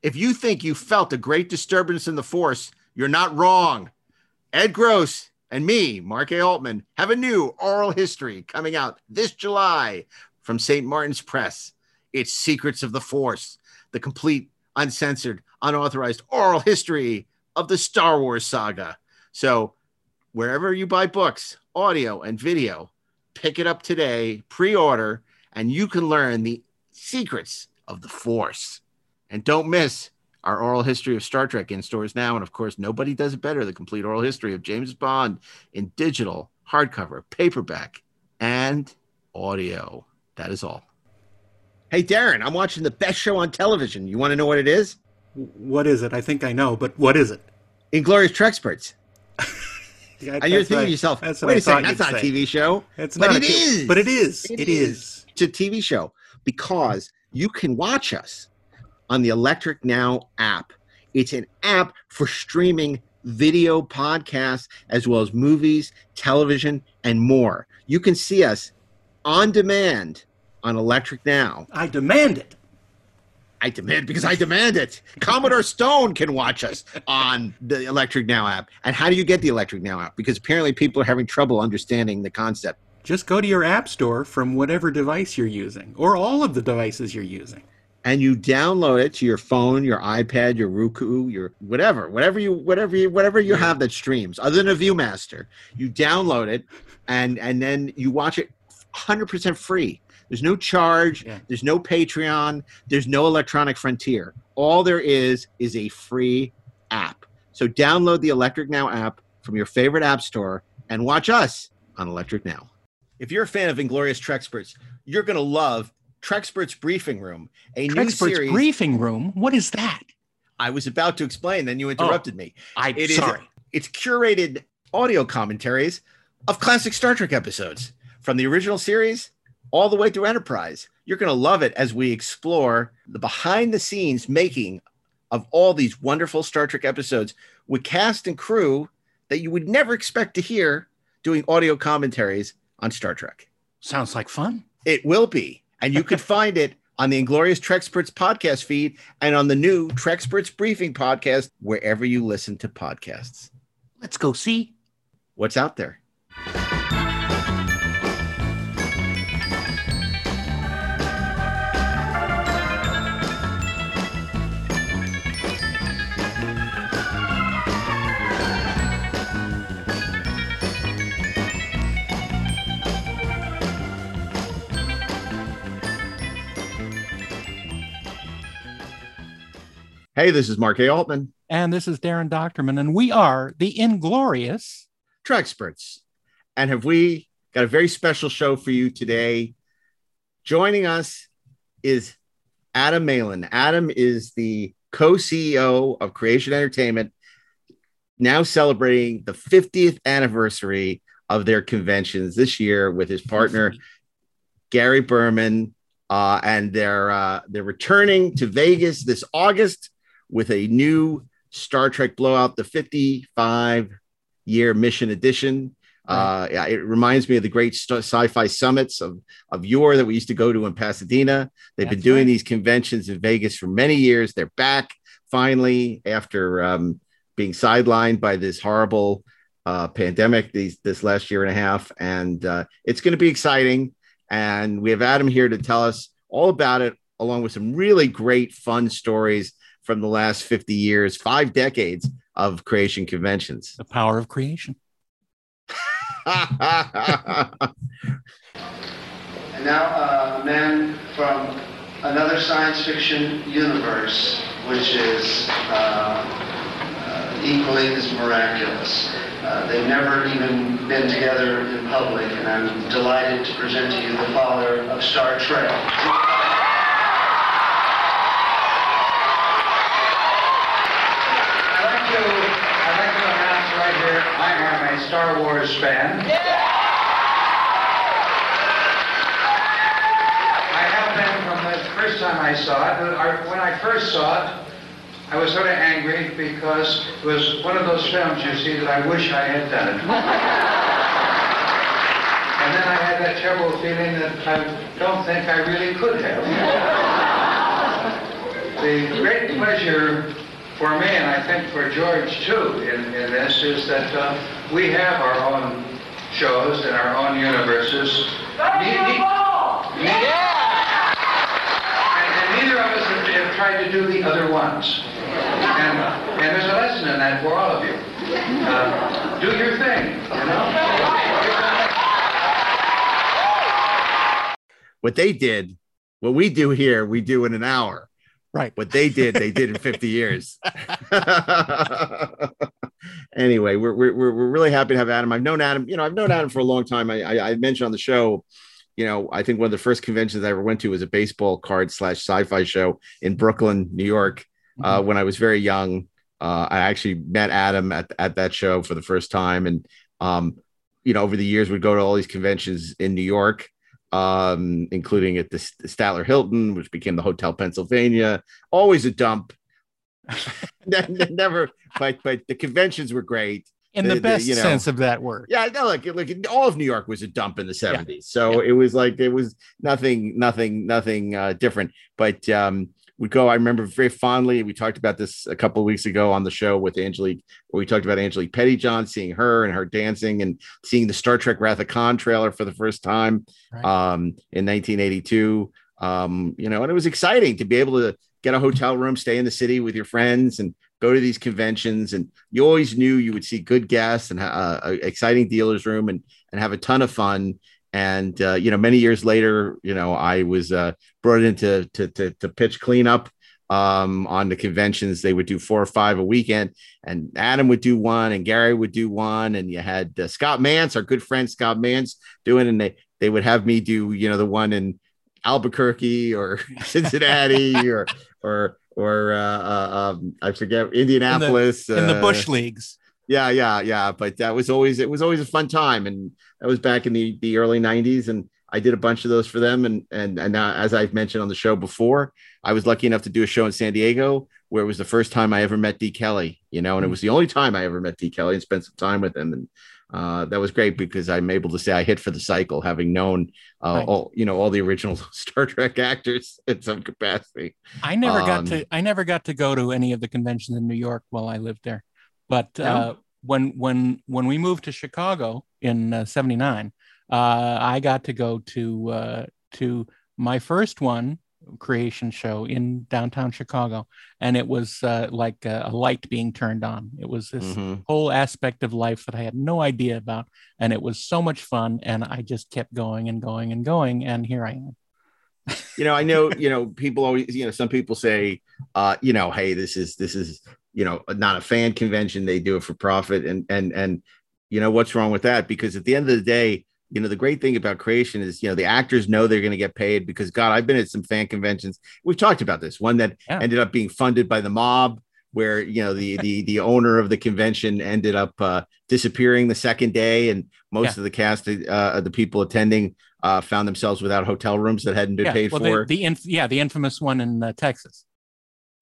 If you think you felt a great disturbance in the force, you're not wrong. Ed Gross and me, Mark A. Altman, have a new oral history coming out this July from St. Martin's Press. It's Secrets of the Force, the complete, uncensored, unauthorized oral history of the Star Wars saga. So, wherever you buy books, audio, and video, pick it up today, pre order, and you can learn the secrets of the Force. And don't miss our oral history of Star Trek in stores now. And of course, nobody does it better the complete oral history of James Bond in digital, hardcover, paperback, and audio. That is all. Hey, Daren, I'm watching the best show on television. You want to know what it is? What is it? I think I know, but what is it? Inglorious Treksperts. Yeah, And you're thinking what to yourself, that's what wait I a second, that's not a. TV show. It's But not it a t- is. But it is. It it is. is. It's a TV show because you can watch us on the Electric Now app. It's an app for streaming video podcasts as well as movies, television, and more. You can see us on demand on Electric Now. I demand it. I demand because I demand it. Commodore Stone can watch us on the Electric Now app. And how do you get the Electric Now app? Because apparently people are having trouble understanding the concept. Just go to your app store from whatever device you're using, or all of the devices you're using. And you download it to your phone, your iPad, your Roku, your whatever, whatever you whatever you whatever you have that streams, other than a ViewMaster. You download it and and then you watch it 100% free. There's no charge, Yeah. there's no Patreon, there's no electronic frontier. All there is is a free app. So download the Electric Now app from your favorite app store and watch us on Electric Now. If you're a fan of Inglorious Treksperts, you're going to love Treksperts Briefing Room, a new Treksperts series. briefing room. What is that? I was about to explain, then you interrupted me. Oh, I'm It is- sorry. It's curated audio commentaries of classic Star Trek episodes from the original series all the way through Enterprise. You're going to love it as we explore the behind the scenes making of all these wonderful Star Trek episodes with cast and crew that you would never expect to hear doing audio commentaries on Star Trek. Sounds like fun. It will be. And you can find it on the Inglorious Treksperts podcast feed and on the new Treksperts Briefing podcast, wherever you listen to podcasts. Let's go see. What's out there? Hey, this is Mark A. Altman, And this is Daren Dochterman, and we are the Inglorious. Treksperts. And have we got a very special show for you today? Joining us is Adam Malin. Adam is the co CEO of Creation Entertainment, now celebrating the 50th anniversary of their conventions this year with his partner, Gary Berman. Uh, and they're uh, they're returning to Vegas this August with a new Star Trek blowout, the 55 year mission edition. Uh, yeah, it reminds me of the great sci-fi summits of of yore that we used to go to in Pasadena. They've been doing right. these conventions in Vegas for many years. They're back finally after um, being sidelined by this horrible uh, pandemic these this last year and a half, and uh, it's going to be exciting. And we have Adam here to tell us all about it, along with some really great, fun stories from the last 50 years, five decades of creation conventions. The power of creation. And now uh, a man from another science fiction universe, which is uh, uh, equally as miraculous. Uh, they've never even been together in public, and I'm delighted to present to you the father of Star Trek. I'd like to, I'd like to announce right here, I am a Star Wars fan. I have been from the first time I saw it, when I first saw it, I was sort of angry because it was one of those films you see that I wish I had done it. And then I had that terrible feeling that I don't think I really could have. the great pleasure for me, and I think for George too, in, in this, is that uh, we have our own shows and our own universes. Ne- ne- ne- And, and neither of us have, have tried to do the other ones. And, and there's a lesson in that for all of you. Uh, do your thing, you know? What they did, what we do here, we do in an hour. Right. What they did, they did in 50 years. anyway, we're, we're, we're really happy to have Adam. I've known Adam, you know, I've known Adam for a long time. I, I, I mentioned on the show, you know, I think one of the first conventions I ever went to was a baseball card slash sci-fi show in Brooklyn, New York, uh, when I was very young. Uh, I actually met Adam at, at that show for the first time. And, um, you know, over the years, we'd go to all these conventions in New York, um, including at the, the Statler Hilton, which became the Hotel Pennsylvania. Always a dump. Never, but but the conventions were great. In The- the the, best you know- sense of that word. Yeah, no, like like all of New York was a dump in the seventies. So it was like it was nothing, nothing, nothing uh, different. But um, we go. I remember very fondly. We talked about this a couple of weeks ago on the show with Angelique, where we talked about Angelique Pettyjohn, seeing her and her dancing, and seeing the Star Trek Wrath of Khan trailer for the first time Right. um, in 1982. Um, you know, and it was exciting to be able to get a hotel room, stay in the city with your friends, and go to these conventions. And you always knew you would see good guests and uh, exciting dealers room, and and have a ton of fun. And uh, you know, many years later, you know, I was uh, brought in to to to, to pitch cleanup um, on the conventions. They would do four or five a weekend, and Adam would do one, and Gary would do one, and you had uh, Scott Mantz, our good friend Scott Mantz, doing, and they they would have me do, you know, the one in Albuquerque or Cincinnati or or or uh, uh, um, I forget Indianapolis In the uh, bush leagues. Yeah, yeah, yeah. But that was always it was always a fun time, and that was back in the the early '90s, and I did a bunch of those for them. And and and now, as I've mentioned on the show before, I was lucky enough to do a show in San Diego where it was the first time I ever met De Kelley, you know, and it was the only time I ever met De Kelley and spent some time with him, and uh, that was great because I'm able to say I hit for the cycle, having known uh, Right. all you know all the original Star Trek actors in some capacity. I never got Um, to I never got to go to any of the conventions in New York while I lived there. But No? uh, when when when we moved to Chicago in uh, 79, uh, I got to go to uh, to my first one creation show in downtown Chicago and it was uh, like a, a light being turned on. It was this Mhm. whole aspect of life that I had no idea about and it was so much fun and I just kept going and going and going and here I am. you know, I know, you know, people always, you know, some people say, uh, you know, hey, this is this is, you know, not a fan convention. They do it for profit, and and and you know what's wrong with that? Because at the end of the day, you know, the great thing about creation is, you know, the actors know they're going to get paid because God, I've been at some fan conventions. We've talked about this one that Yeah. ended up being funded by the mob. Where you know the the the owner of the convention ended up uh, disappearing the second day, and most Yeah. of the cast, uh, the people attending, uh, found themselves without hotel rooms that hadn't been yeah, paid well, for. the, the inf- yeah, the infamous one in uh, Texas.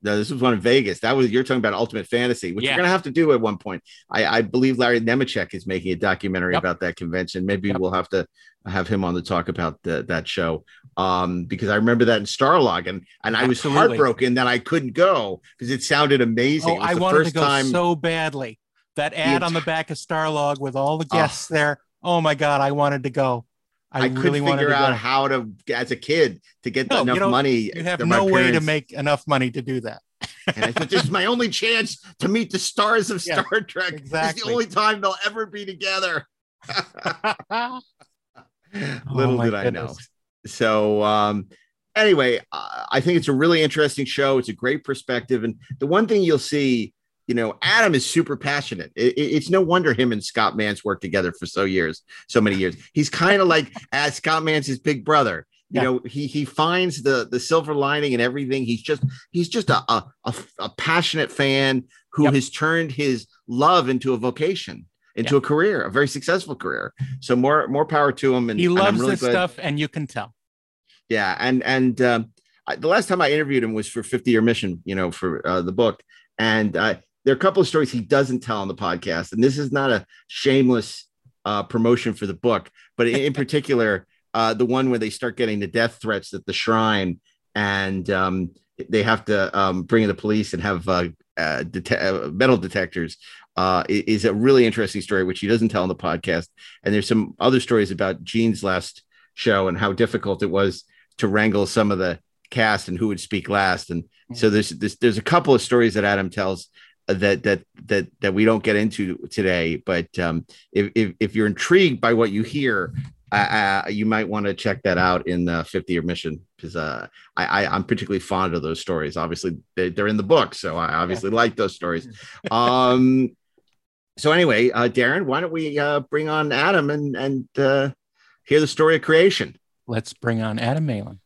No, this was one in Vegas. That was you're talking about Ultimate Fantasy, which Yeah. you're gonna have to do at one point. I, I believe Larry Nemecek is making a documentary Yep. about that convention. Maybe Yep. we'll have to have him on to talk about the, that show. Um, because I remember that in Starlog, and and I was Absolutely. heartbroken that I couldn't go because it sounded amazing. Oh, It was I wanted to go so badly. That ad on the back of Starlog with all the Oh. guests there. Oh my God, I wanted to go. I, I, really couldn't figure out go. how to, as a kid, to get No, enough don't- money. You have no way to make enough money to do that. And I thought this is my only chance to meet the stars of Yeah, Star Trek. It's exactly. the only time they'll ever be together. Oh, Little my did I know. So, um, anyway, uh, I think it's a really interesting show. It's a great perspective, and the one thing you'll see, you know, Adam is super passionate. It- it- it's no wonder him and Scott Mantz worked together for so years, so many years. He's kind of like as Scott Mantz's big brother. You Yeah. know, he he finds the the silver lining and everything. He's just he's just a a, a, a passionate fan who Yep. has turned his love into a vocation, into a career, a very successful career. So more more power to him. And he and I'm loves really this glad- stuff, and you can tell. yeah and and um, I, the last time i interviewed him was for 50 year mission you know for uh, the book and uh, there are a couple of stories he doesn't tell on the podcast and this is not a shameless uh, promotion for the book but in, in particular uh, the one where they start getting the death threats at the shrine and um, they have to um, bring in the police and have uh, uh, det- uh, metal detectors uh, is a really interesting story, which he doesn't tell on the podcast. And there's some other stories about Gene's last show and how difficult it was to wrangle some of the cast and who would speak last. And so there's, there's there's a couple of stories that Adam tells that that that that we don't get into today. But um, if, if if you're intrigued by what you hear, uh, uh, you might want to check that out in the 50 year mission because uh, I, I am particularly fond of those stories. Obviously, they, are in the book, so I obviously yeah. like those stories. Um, so anyway, uh, Daren, why don't we uh, bring on Adam and and uh, hear the story of creation? Let's bring on Adam Malin.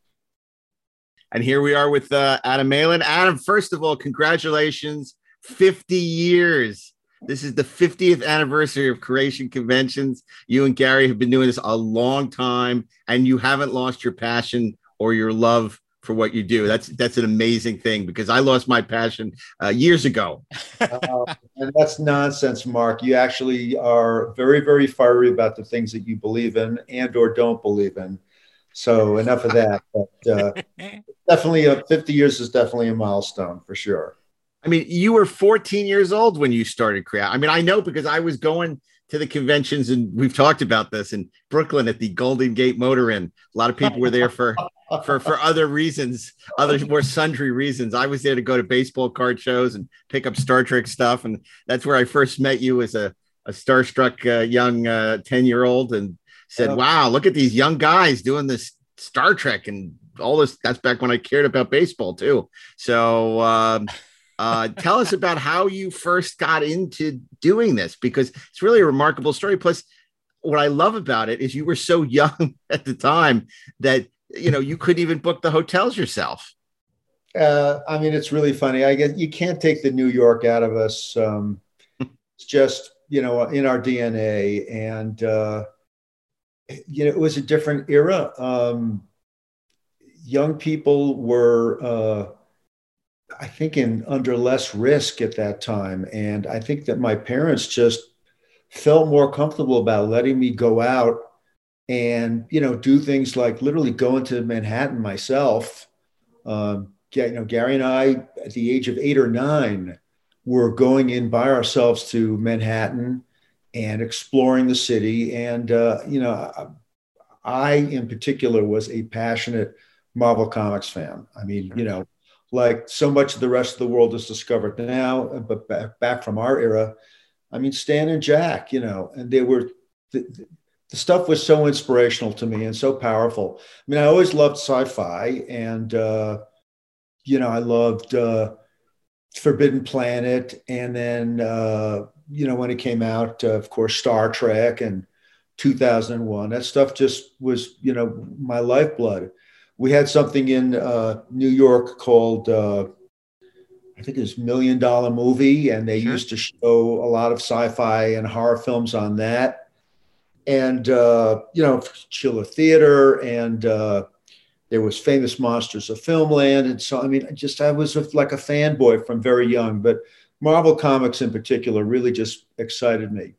And here we are with uh, Adam Malin. Adam, first of all, congratulations, 50 years this is the 50th anniversary of Creation Conventions. You and Gary have been doing this a long time, and you haven't lost your passion or your love for what you do. That's that's an amazing thing because I lost my passion uh, years ago. uh, and that's nonsense, Mark. You actually are very very fiery about the things that you believe in and or don't believe in. So enough of that. But uh, definitely, a 50 years is definitely a milestone for sure. I mean, you were 14 years old when you started Create. I mean, I know because I was going to the conventions and we've talked about this in Brooklyn at the Golden Gate Motor Inn. A lot of people were there for for for other reasons, other more sundry reasons. I was there to go to baseball card shows and pick up Star Trek stuff, and that's where I first met you as a a starstruck uh, young 10 uh, year old and said, "Wow, look at these young guys doing this Star Trek and all this." That's back when I cared about baseball too. So. Um, uh, tell us about how you first got into doing this because it's really a remarkable story. Plus, what I love about it is you were so young at the time that you know you couldn't even book the hotels yourself. Uh, I mean, it's really funny. I guess you can't take the New York out of us. Um, it's just you know in our DNA, and uh, you know it was a different era. Um, young people were uh, I think in under less risk at that time. And I think that my parents just felt more comfortable about letting me go out and, you know, do things like literally go into Manhattan myself. Um, you know, Gary and I, at the age of eight or nine, were going in by ourselves to Manhattan and exploring the city. And, uh, you know, I, in particular, was a passionate Marvel Comics fan. I mean, you know, like so much of the rest of the world is discovered now, but back, back from our era, I mean, Stan and Jack, you know, and they were, the, the stuff was so inspirational to me and so powerful. I mean, I always loved sci fi and, uh, you know, I loved uh, Forbidden Planet. And then, uh, you know, when it came out, uh, of course, Star Trek and 2001, that stuff just was, you know, my lifeblood we had something in uh, New York called uh, I think it was Million Dollar Movie, and they sure. used to show a lot of sci-fi and horror films on that. And uh, you know, Chiller Theater, and uh, there was Famous Monsters of Filmland, and so I mean, just I was like a fanboy from very young, but Marvel Comics in particular really just excited me.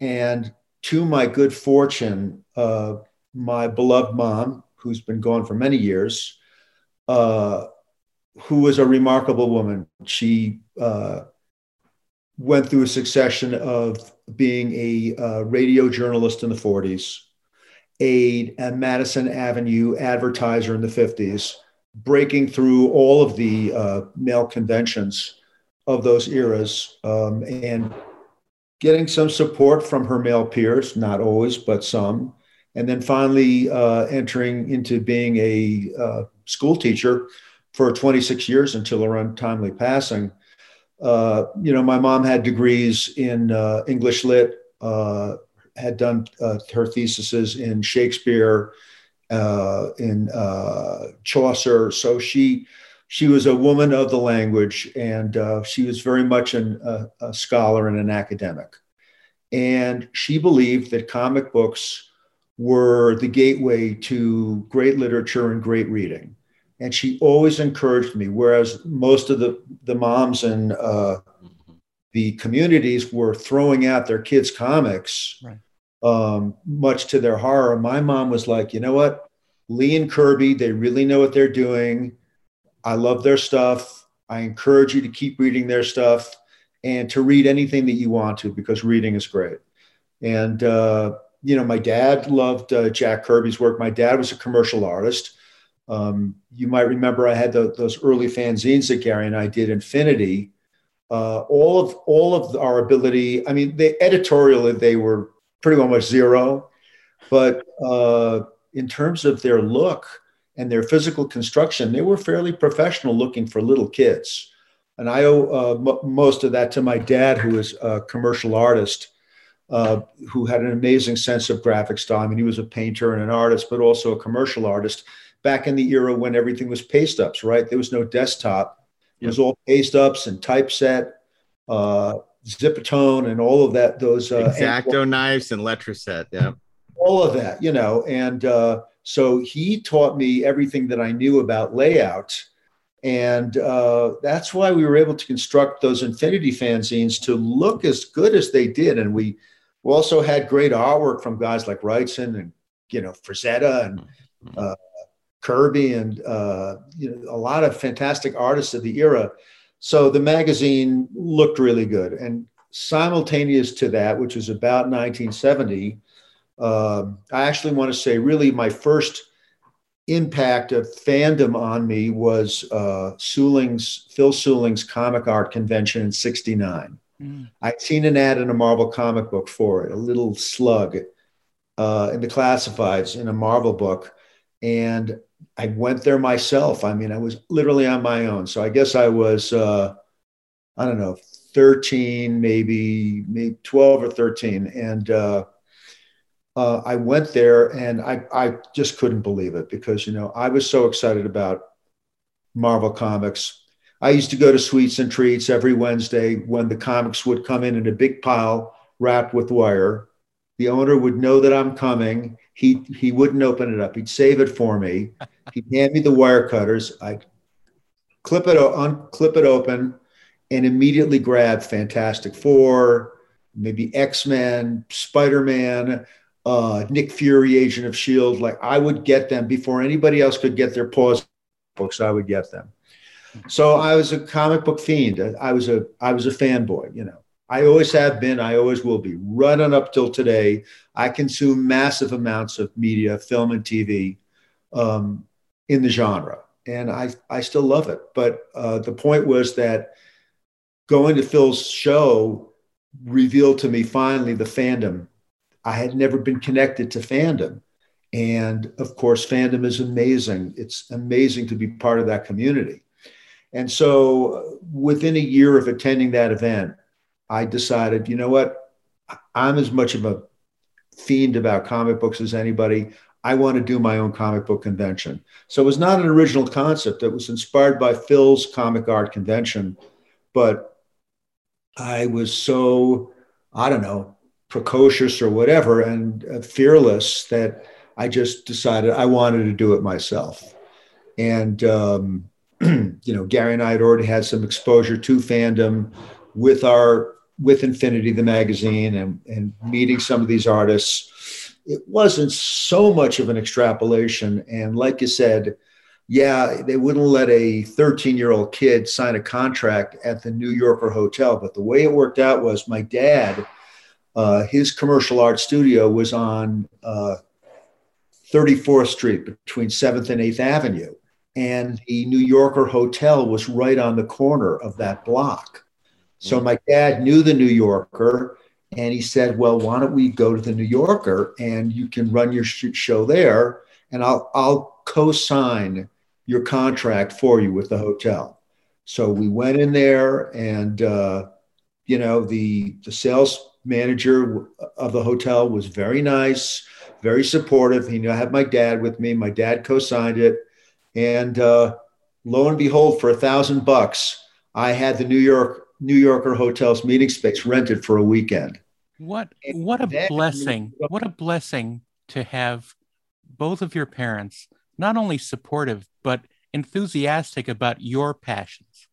And to my good fortune, uh, my beloved mom, who's been gone for many years, uh, who was a remarkable woman. She uh, went through a succession of being a uh, radio journalist in the 40s, a, a, Madison Avenue advertiser in the 50s, breaking through all of the uh, male conventions of those eras um, and getting some support from her male peers, not always, but some and then finally uh, entering into being a uh, school teacher for 26 years until her untimely passing. Uh, you know, my mom had degrees in uh, English Lit, uh, had done uh, her theses in Shakespeare, in Chaucer. So she she was a woman of the language, and she was very much an, a scholar and an academic. And she believed that comic books were the gateway to great literature and great reading. And she always encouraged me, whereas most of the, the moms and uh, the communities were throwing out their kids' comics, right. um, much to their horror. My mom was like, you know what? Lee and Kirby, they really know what they're doing. I love their stuff. I encourage you to keep reading their stuff and to read anything that you want to because reading is great. And, uh, you know, my dad loved uh, Jack Kirby's work. My dad was a commercial artist. Um, you might remember I had the, those early fanzines that Gary and I did, Infinity. Uh, all of all of our ability. I mean, they editorially they were pretty much zero, but uh, in terms of their look and their physical construction, they were fairly professional looking for little kids. And I owe uh, m- most of that to my dad, who is a commercial artist. Uh, who had an amazing sense of graphic style. I mean, he was a painter and an artist, but also a commercial artist back in the era when everything was paste ups, right? There was no desktop. It was all paste ups and typeset, uh, Zipatone, and all of that. Those uh, exacto and, knives and Letraset, yeah, all of that, you know. And uh, so he taught me everything that I knew about layout, and uh, that's why we were able to construct those Infinity fanzines to look as good as they did. And we, we also had great artwork from guys like Wrightson and you know Frazetta and. Mm-hmm. Uh, Kirby and uh, you know, a lot of fantastic artists of the era. So the magazine looked really good. And simultaneous to that, which was about 1970, uh, I actually want to say really my first impact of fandom on me was uh, Phil Seuling's comic art convention in 69. Mm. I'd seen an ad in a Marvel comic book for it, a little slug uh, in the classifieds in a Marvel book. And I went there myself. I mean, I was literally on my own. So I guess I was, uh, I don't know, 13, maybe, maybe 12 or 13. And uh, uh, I went there and I, I just couldn't believe it because, you know, I was so excited about Marvel Comics. I used to go to Sweets and Treats every Wednesday when the comics would come in in a big pile wrapped with wire. The owner would know that I'm coming he he wouldn't open it up. He'd save it for me. He'd hand me the wire cutters. I clip it unclip it open, and immediately grab Fantastic Four, maybe X Men, Spider Man, uh, Nick Fury, Agent of Shield. Like I would get them before anybody else could get their paws books. I would get them. So I was a comic book fiend. I was a I was a fanboy. You know. I always have been, I always will be. On up till today, I consume massive amounts of media, film and TV um, in the genre. And I, I still love it. But uh, the point was that going to Phil's show revealed to me finally the fandom. I had never been connected to fandom. And of course, fandom is amazing. It's amazing to be part of that community. And so uh, within a year of attending that event, I decided, you know what? I'm as much of a fiend about comic books as anybody. I want to do my own comic book convention. So it was not an original concept. It was inspired by Phil's comic art convention, but I was so, I don't know, precocious or whatever and uh, fearless that I just decided I wanted to do it myself. And, um, you know, Gary and I had already had some exposure to fandom with our with Infinity, the magazine, and, and meeting some of these artists, it wasn't so much of an extrapolation. And like you said, yeah, they wouldn't let a 13 year old kid sign a contract at the New Yorker hotel. But the way it worked out was my dad, uh, his commercial art studio was on uh, 34th Street between 7th and 8th Avenue. And the New Yorker hotel was right on the corner of that block. So my dad knew the New Yorker and he said, Well, why don't we go to the New Yorker and you can run your show there and I'll, I'll co sign your contract for you with the hotel. So we went in there and, uh, you know, the, the sales manager of the hotel was very nice, very supportive. He knew I had my dad with me. My dad co signed it. And uh, lo and behold, for a thousand bucks, I had the New York New Yorker hotels meeting space rented for a weekend. What what a blessing. What a blessing to have both of your parents not only supportive but enthusiastic about your passions.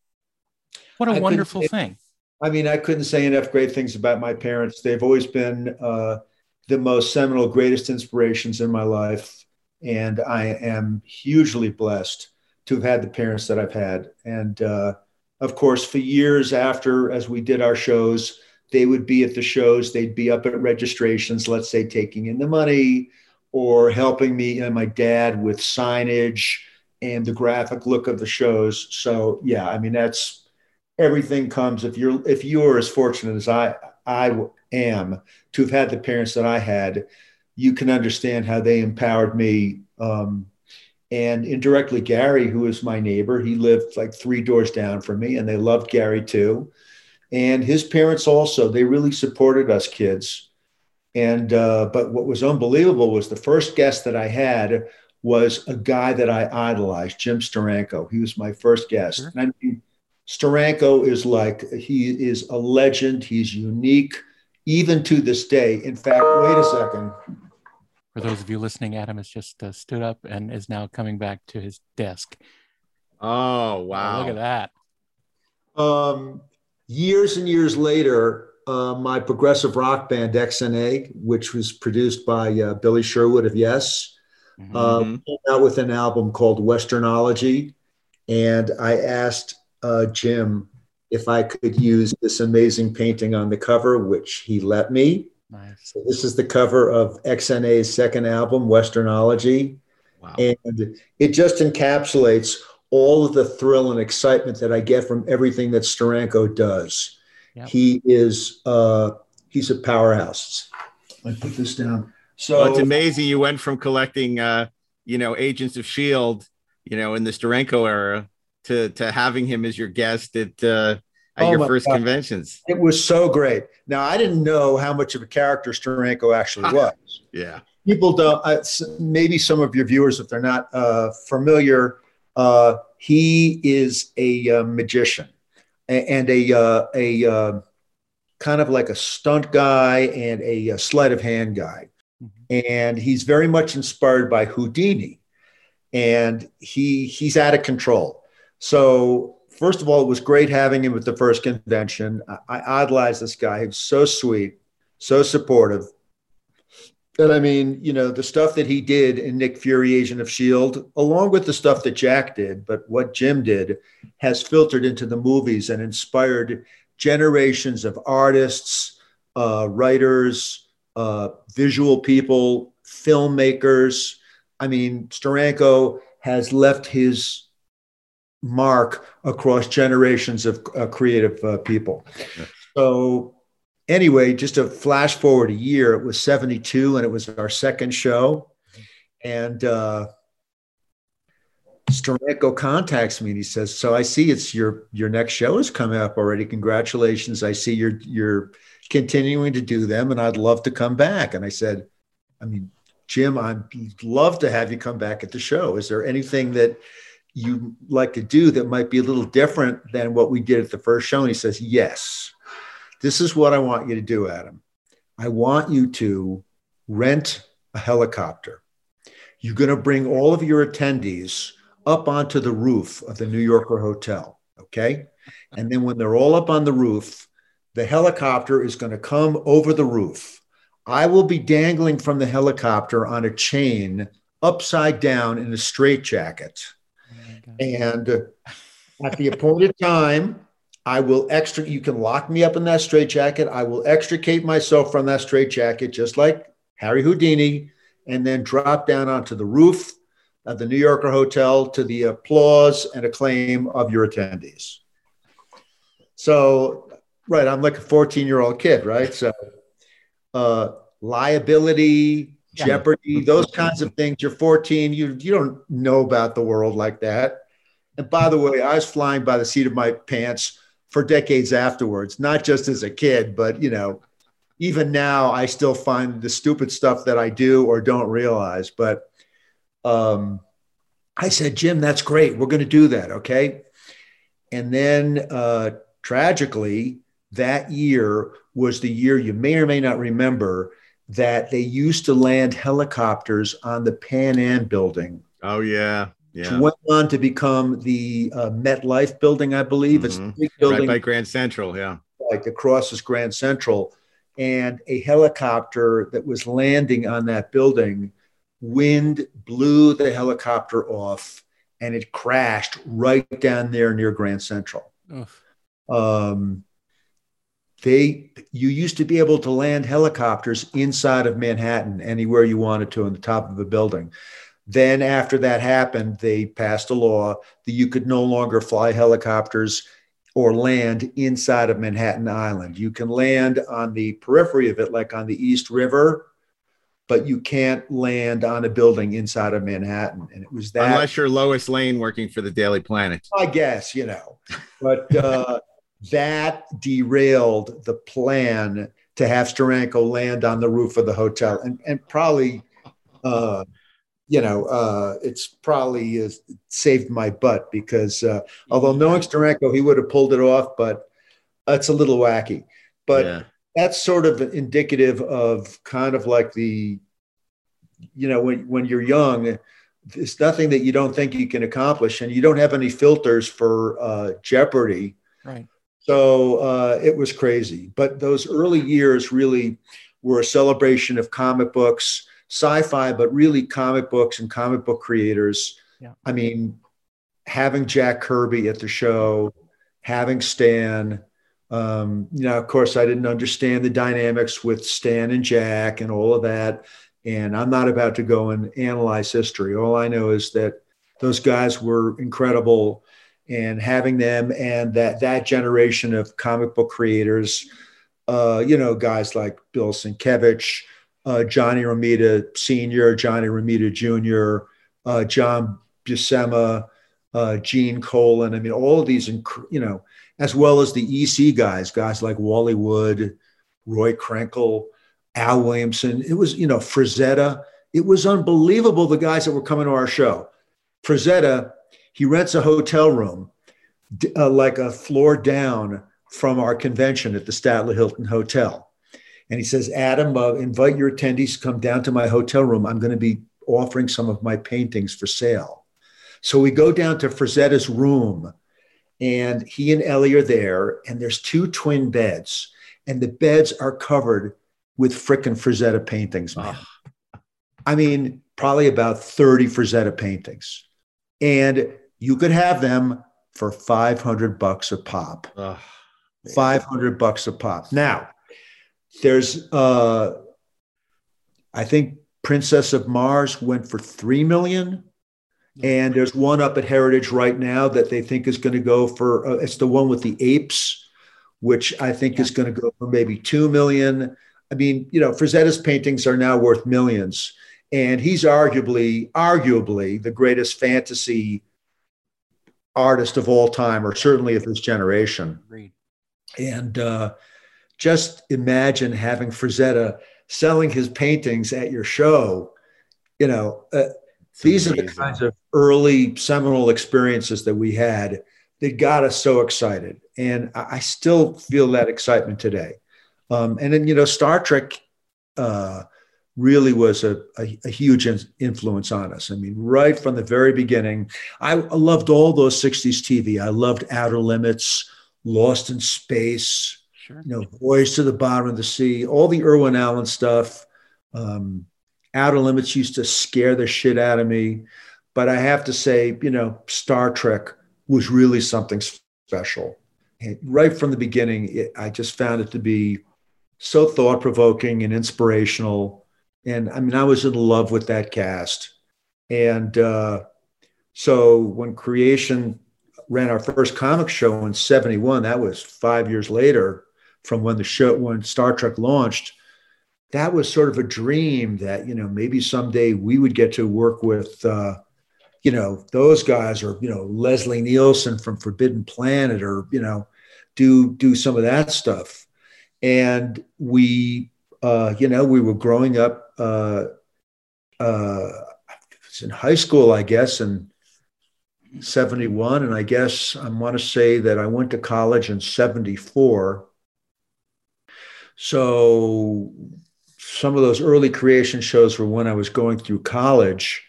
What a I wonderful thing. I mean, I couldn't say enough great things about my parents. They've always been uh, the most seminal, greatest inspirations in my life. And I am hugely blessed to have had the parents that I've had. And uh, of course, for years after, as we did our shows, they would be at the shows, they'd be up at registrations, let's say taking in the money or helping me and my dad with signage and the graphic look of the shows. So yeah, I mean that's everything comes if you're if you're as fortunate as I I am to have had the parents that I had, you can understand how they empowered me. Um, and indirectly, Gary, who is my neighbor, he lived like three doors down from me, and they loved Gary too. And his parents also, they really supported us kids. And uh, but what was unbelievable was the first guest that I had was a guy that I idolized, Jim Steranko. He was my first guest. Sure. And I mean, Steranko is like he is a legend. He's unique, even to this day. In fact, wait a second. For those of you listening, Adam has just uh, stood up and is now coming back to his desk. Oh wow! Oh, look at that. Um, years and years later, uh, my progressive rock band XNA, which was produced by uh, Billy Sherwood of Yes, mm-hmm. uh, came out with an album called Westernology, and I asked uh, Jim if I could use this amazing painting on the cover, which he let me. Nice. So this is the cover of XNA's second album, Westernology. Wow. And it just encapsulates all of the thrill and excitement that I get from everything that Steranko does. Yep. He is uh, he's a powerhouse. I put this down. So well, it's amazing you went from collecting uh, you know Agents of Shield, you know, in the Steranko era to to having him as your guest at uh, at oh your first God. conventions. It was so great. Now I didn't know how much of a character Steranko actually was. yeah, people don't. Uh, maybe some of your viewers, if they're not uh, familiar, uh, he is a uh, magician and a uh, a uh, kind of like a stunt guy and a, a sleight of hand guy, mm-hmm. and he's very much inspired by Houdini, and he he's out of control. So first of all, it was great having him at the first convention. I, I idolized this guy. He was so sweet, so supportive. And I mean, you know, the stuff that he did in Nick Fury, Agent of S.H.I.E.L.D., along with the stuff that Jack did, but what Jim did has filtered into the movies and inspired generations of artists, uh, writers, uh, visual people, filmmakers. I mean, Steranko has left his mark across generations of uh, creative uh, people. So, anyway, just to flash forward a year, it was 72 and it was our second show. And uh, Steranko contacts me and he says, "So I see it's your your next show is coming up already. Congratulations! I see you're you're continuing to do them, and I'd love to come back." And I said, "I mean, Jim, I'd love to have you come back at the show. Is there anything that you like to do that might be a little different than what we did at the first show? And he says, Yes. This is what I want you to do, Adam. I want you to rent a helicopter. You're going to bring all of your attendees up onto the roof of the New Yorker Hotel. Okay. And then when they're all up on the roof, the helicopter is going to come over the roof. I will be dangling from the helicopter on a chain upside down in a straitjacket and at the appointed time, I will extra. You can lock me up in that straitjacket. I will extricate myself from that straitjacket, just like Harry Houdini, and then drop down onto the roof of the New Yorker Hotel to the applause and acclaim of your attendees. So, right, I'm like a 14 year old kid, right? So, uh, liability, Jeopardy, those kinds of things. You're 14, you, you don't know about the world like that. And by the way, I was flying by the seat of my pants for decades afterwards, not just as a kid, but you know, even now I still find the stupid stuff that I do or don't realize. But um, I said, Jim, that's great. We're going to do that. Okay. And then uh, tragically, that year was the year you may or may not remember that they used to land helicopters on the Pan Am building. Oh, yeah. Yeah. went on to become the uh, MetLife building, I believe. Mm-hmm. It's a big building. Right by Grand Central, yeah. Like across is Grand Central. And a helicopter that was landing on that building, wind blew the helicopter off and it crashed right down there near Grand Central. Oof. Um, they you used to be able to land helicopters inside of Manhattan anywhere you wanted to on the top of a building. Then after that happened, they passed a law that you could no longer fly helicopters or land inside of Manhattan Island. You can land on the periphery of it, like on the East River, but you can't land on a building inside of Manhattan. And it was that. Unless you're Lois Lane working for the Daily Planet. I guess, you know, but uh, that derailed the plan to have Steranko land on the roof of the hotel and, and probably, uh, you know, uh, it's probably uh, saved my butt because uh, although knowing Steranko, he would have pulled it off, but it's a little wacky. But Yeah. that's sort of indicative of kind of like the, you know, when, when you're young, It's nothing that you don't think you can accomplish and you don't have any filters for uh, jeopardy. Right. So uh, it was crazy. But those early years really were a celebration of comic books, sci fi, but really comic books and comic book creators. Yeah. I mean, having Jack Kirby at the show, having Stan. Um, you know, of course, I didn't understand the dynamics with Stan and Jack and all of that. And I'm not about to go and analyze history. All I know is that those guys were incredible and having them and that that generation of comic book creators, uh, you know, guys like Bill Sienkiewicz, uh, Johnny Romita Sr., Johnny Romita Jr., uh, John Buscema, uh, Gene Colan. I mean, all of these, inc- you know, as well as the EC guys, guys like Wally Wood, Roy Krenkel, Al Williamson. It was, you know, Frazetta. It was unbelievable the guys that were coming to our show. Frazetta, he rents a hotel room, uh, like a floor down from our convention at the Statler Hilton Hotel. And he says, Adam, uh, invite your attendees to come down to my hotel room. I'm going to be offering some of my paintings for sale. So we go down to Frazetta's room, and he and Ellie are there, and there's two twin beds, and the beds are covered with frickin' Frazetta paintings, man. I mean, probably about 30 Frazetta paintings. And you could have them for 500 bucks a pop. Ugh. 500 bucks a pop. Now, there's, uh, I think Princess of Mars went for 3 million. And there's one up at Heritage right now that they think is going to go for, uh, it's the one with the apes, which I think is going to go for maybe 2 million. I mean, you know, Frazetta's paintings are now worth millions. And he's arguably, arguably the greatest fantasy artist of all time, or certainly of this generation. Agreed. And uh, just imagine having Frazetta selling his paintings at your show. You know, uh, these are the kinds of early seminal experiences that we had that got us so excited. And I, I still feel that excitement today. Um, and then, you know, Star Trek uh, really was a, a, a huge in- influence on us. I mean, right from the very beginning, I, I loved all those 60s TV. I loved Outer Limits, Lost in Space, Sure. you know, Voyage to the Bottom of the Sea, all the Irwin Allen stuff. Um, Outer Limits used to scare the shit out of me. But I have to say, you know, Star Trek was really something special. And right from the beginning, it, I just found it to be so thought provoking and inspirational. And I mean, I was in love with that cast. And uh, so when Creation ran our first comic show in 71, that was five years later from when the show, when Star Trek launched. That was sort of a dream that, you know, maybe someday we would get to work with, uh, you know, those guys or, you know, Leslie Nielsen from Forbidden Planet or, you know, do, do some of that stuff. And we, uh, you know, we were growing up, uh, uh, it was in high school, I guess, in 71. And I guess I want to say that I went to college in 74. So some of those early creation shows were when I was going through college.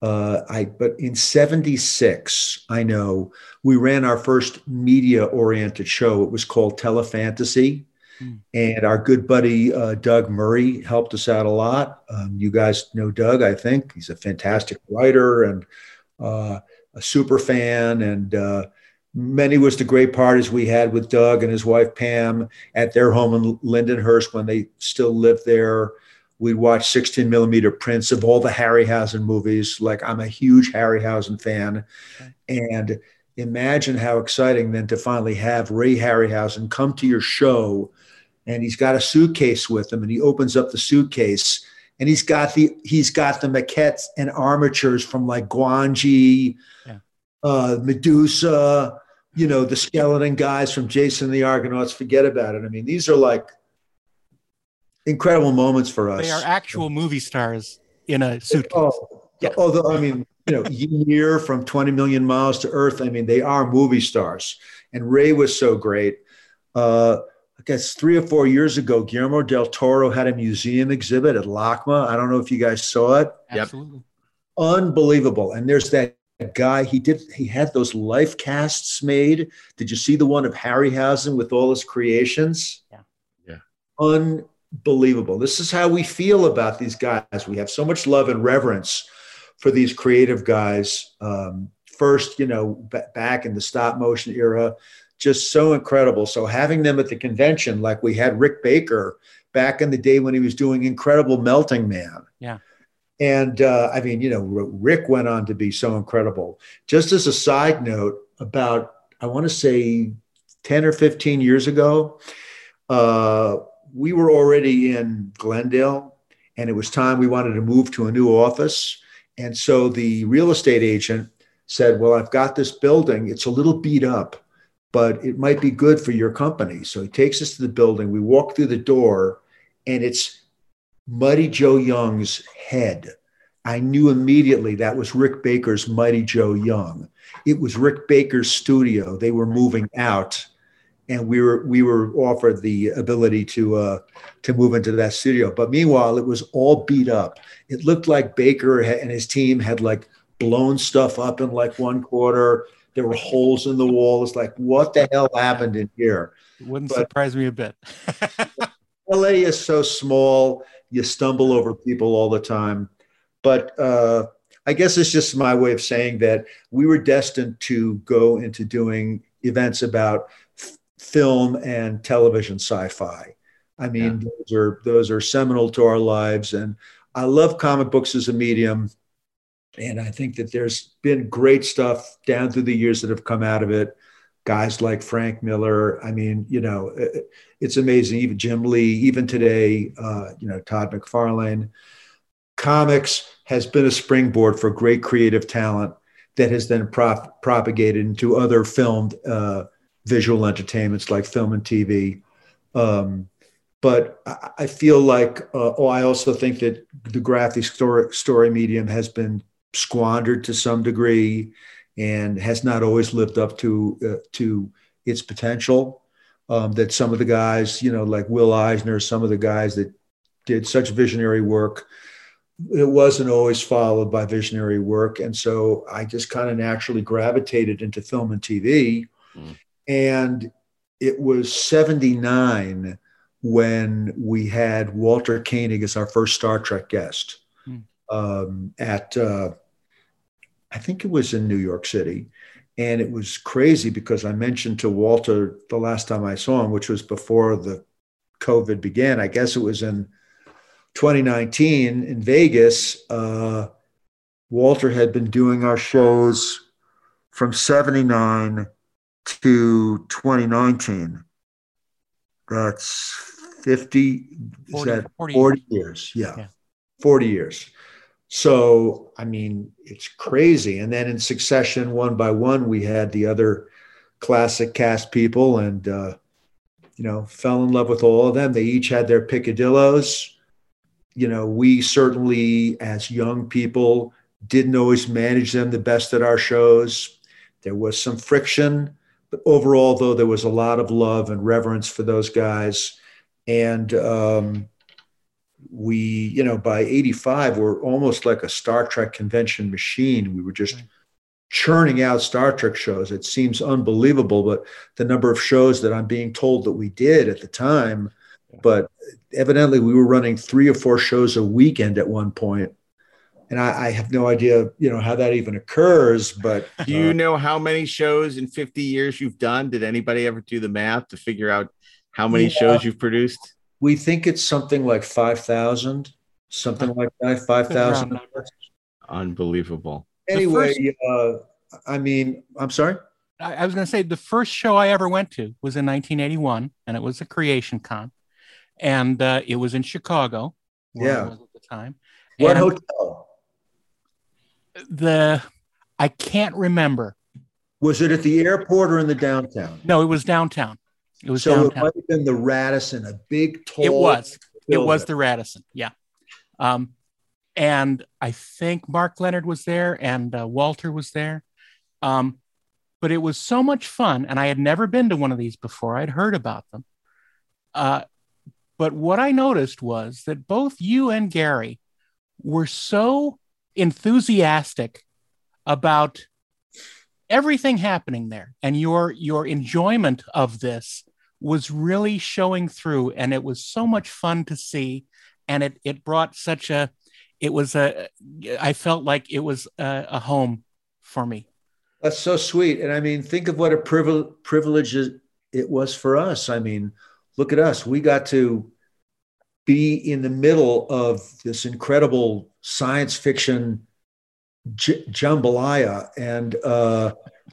Uh, I but in '76, I know we ran our first media-oriented show. It was called Telefantasy, Hmm. and our good buddy uh, Doug Murray helped us out a lot. Um, you guys know Doug, I think he's a fantastic writer, and uh, a super fan, and uh, many was the great parties we had with Doug and his wife Pam at their home in Lindenhurst when they still lived there. We'd watch 16 millimeter prints of all the Harryhausen movies. Like I'm a huge Harryhausen fan, okay. and imagine how exciting then to finally have Ray Harryhausen come to your show and he's got a suitcase with him and he opens up the suitcase and he's got the he's got the maquettes and armatures from like Gwangi, yeah. uh, Medusa, you know, the skeleton guys from Jason the Argonauts. Forget about it. I mean, these are like incredible moments for us. They are actual movie stars in a suitcase. Oh, yeah. Although I mean, you know, Ymir from 20 million miles to Earth. I mean, they are movie stars. And Ray was so great. Uh, I guess three or four years ago, Guillermo del Toro had a museum exhibit at LACMA. I don't know if you guys saw it. Absolutely. Unbelievable. And there's that guy, he did, he had those life casts made. Did you see the one of Harryhausen with all his creations? Yeah. Yeah. Unbelievable. This is how we feel about these guys. We have so much love and reverence for these creative guys. Um, first, you know, b- back in the stop motion era, just so incredible. So having them at the convention, like we had Rick Baker back in the day when he was doing Incredible Melting Man. Yeah. And uh, I mean, you know, Rick went on to be so incredible. Just as a side note, about I want to say 10 or 15 years ago, uh, we were already in Glendale and it was time we wanted to move to a new office. And so the real estate agent said, Well, I've got this building. It's a little beat up, but it might be good for your company. So he takes us to the building. We walk through the door, and it's Mighty Joe Young's head. I knew immediately that was Rick Baker's Mighty Joe Young. It was Rick Baker's studio. They were moving out and we were we were offered the ability to uh, to move into that studio. But meanwhile, it was all beat up. It looked like Baker and his team had like blown stuff up in like one quarter. There were holes in the walls. Like, what the hell happened in here? Wouldn't but, surprise me a bit. LA is so small. You stumble over people all the time. But uh, I guess it's just my way of saying that we were destined to go into doing events about film and television sci-fi. I mean, yeah. those are those are seminal to our lives, and I love comic books as a medium. And I think that there's been great stuff down through the years that have come out of it. Guys like Frank Miller. I mean, you know, it's amazing. Even Jim Lee, even today, uh, you know, Todd McFarlane. Comics has been a springboard for great creative talent that has then prop- propagated into other filmed uh, visual entertainments like film and TV. Um, but I, feel like, uh, oh, I also think that the graphic story, story medium has been squandered to some degree and has not always lived up to uh, to its potential. Um, that some of the guys, you know, like Will Eisner, some of the guys that did such visionary work, it wasn't always followed by visionary work, and so I just kind of naturally gravitated into film and TV. Mm. And it was 79 when we had Walter Koenig as our first Star Trek guest. Um, at, uh, I think it was in New York City. And it was crazy because I mentioned to Walter the last time I saw him, which was before the COVID began. I guess it was in 2019 in Vegas. Uh, Walter had been doing our shows from 79 to 2019, that's 50, 40, that 40, 40 years. Yeah, yeah, 40 years. So, I mean, it's crazy. And then in succession, one by one, we had the other classic cast people and, uh, you know, fell in love with all of them. They each had their picadillos. You know, we certainly, as young people, didn't always manage them the best at our shows. There was some friction but overall, though, there was a lot of love and reverence for those guys. And um, we, you know, by 85, we're almost like a Star Trek convention machine. We were just churning out Star Trek shows. It seems unbelievable, but the number of shows that I'm being told that we did at the time, but evidently we were running three or four shows a weekend at one point. and I, I, have no idea, you know, how that even occurs. But do you uh, know how many shows in 50 years you've done? Did anybody ever do the math to figure out how many yeah, shows you've produced? We think it's something like 5,000, something like that, 5,000. Unbelievable. Anyway, first, uh, I mean, I'm sorry. I, I was going to say the first show I ever went to was in 1981, and it was a Creation Con, and uh, it was in Chicago. Yeah. at the time. What and hotel? the I can't remember. Was it at the airport or in the downtown? No, it was downtown. It was so downtown. it might have been the Radisson, a big tall. It was. Building. It was the Radisson. Yeah. Um, and I think Mark Lenard was there and uh, Walter was there. Um, but it was so much fun, and I had never been to one of these before. I'd heard about them. Uh, but what I noticed was that both you and Gary were so enthusiastic about everything happening there and your your enjoyment of this was really showing through and it was so much fun to see and it it brought such a it was a i felt like it was a, a home for me. That's so sweet and i mean think of what a privilege privilege it was for us. I mean look at us. We got to be in the middle of this incredible science fiction j- jambalaya and uh,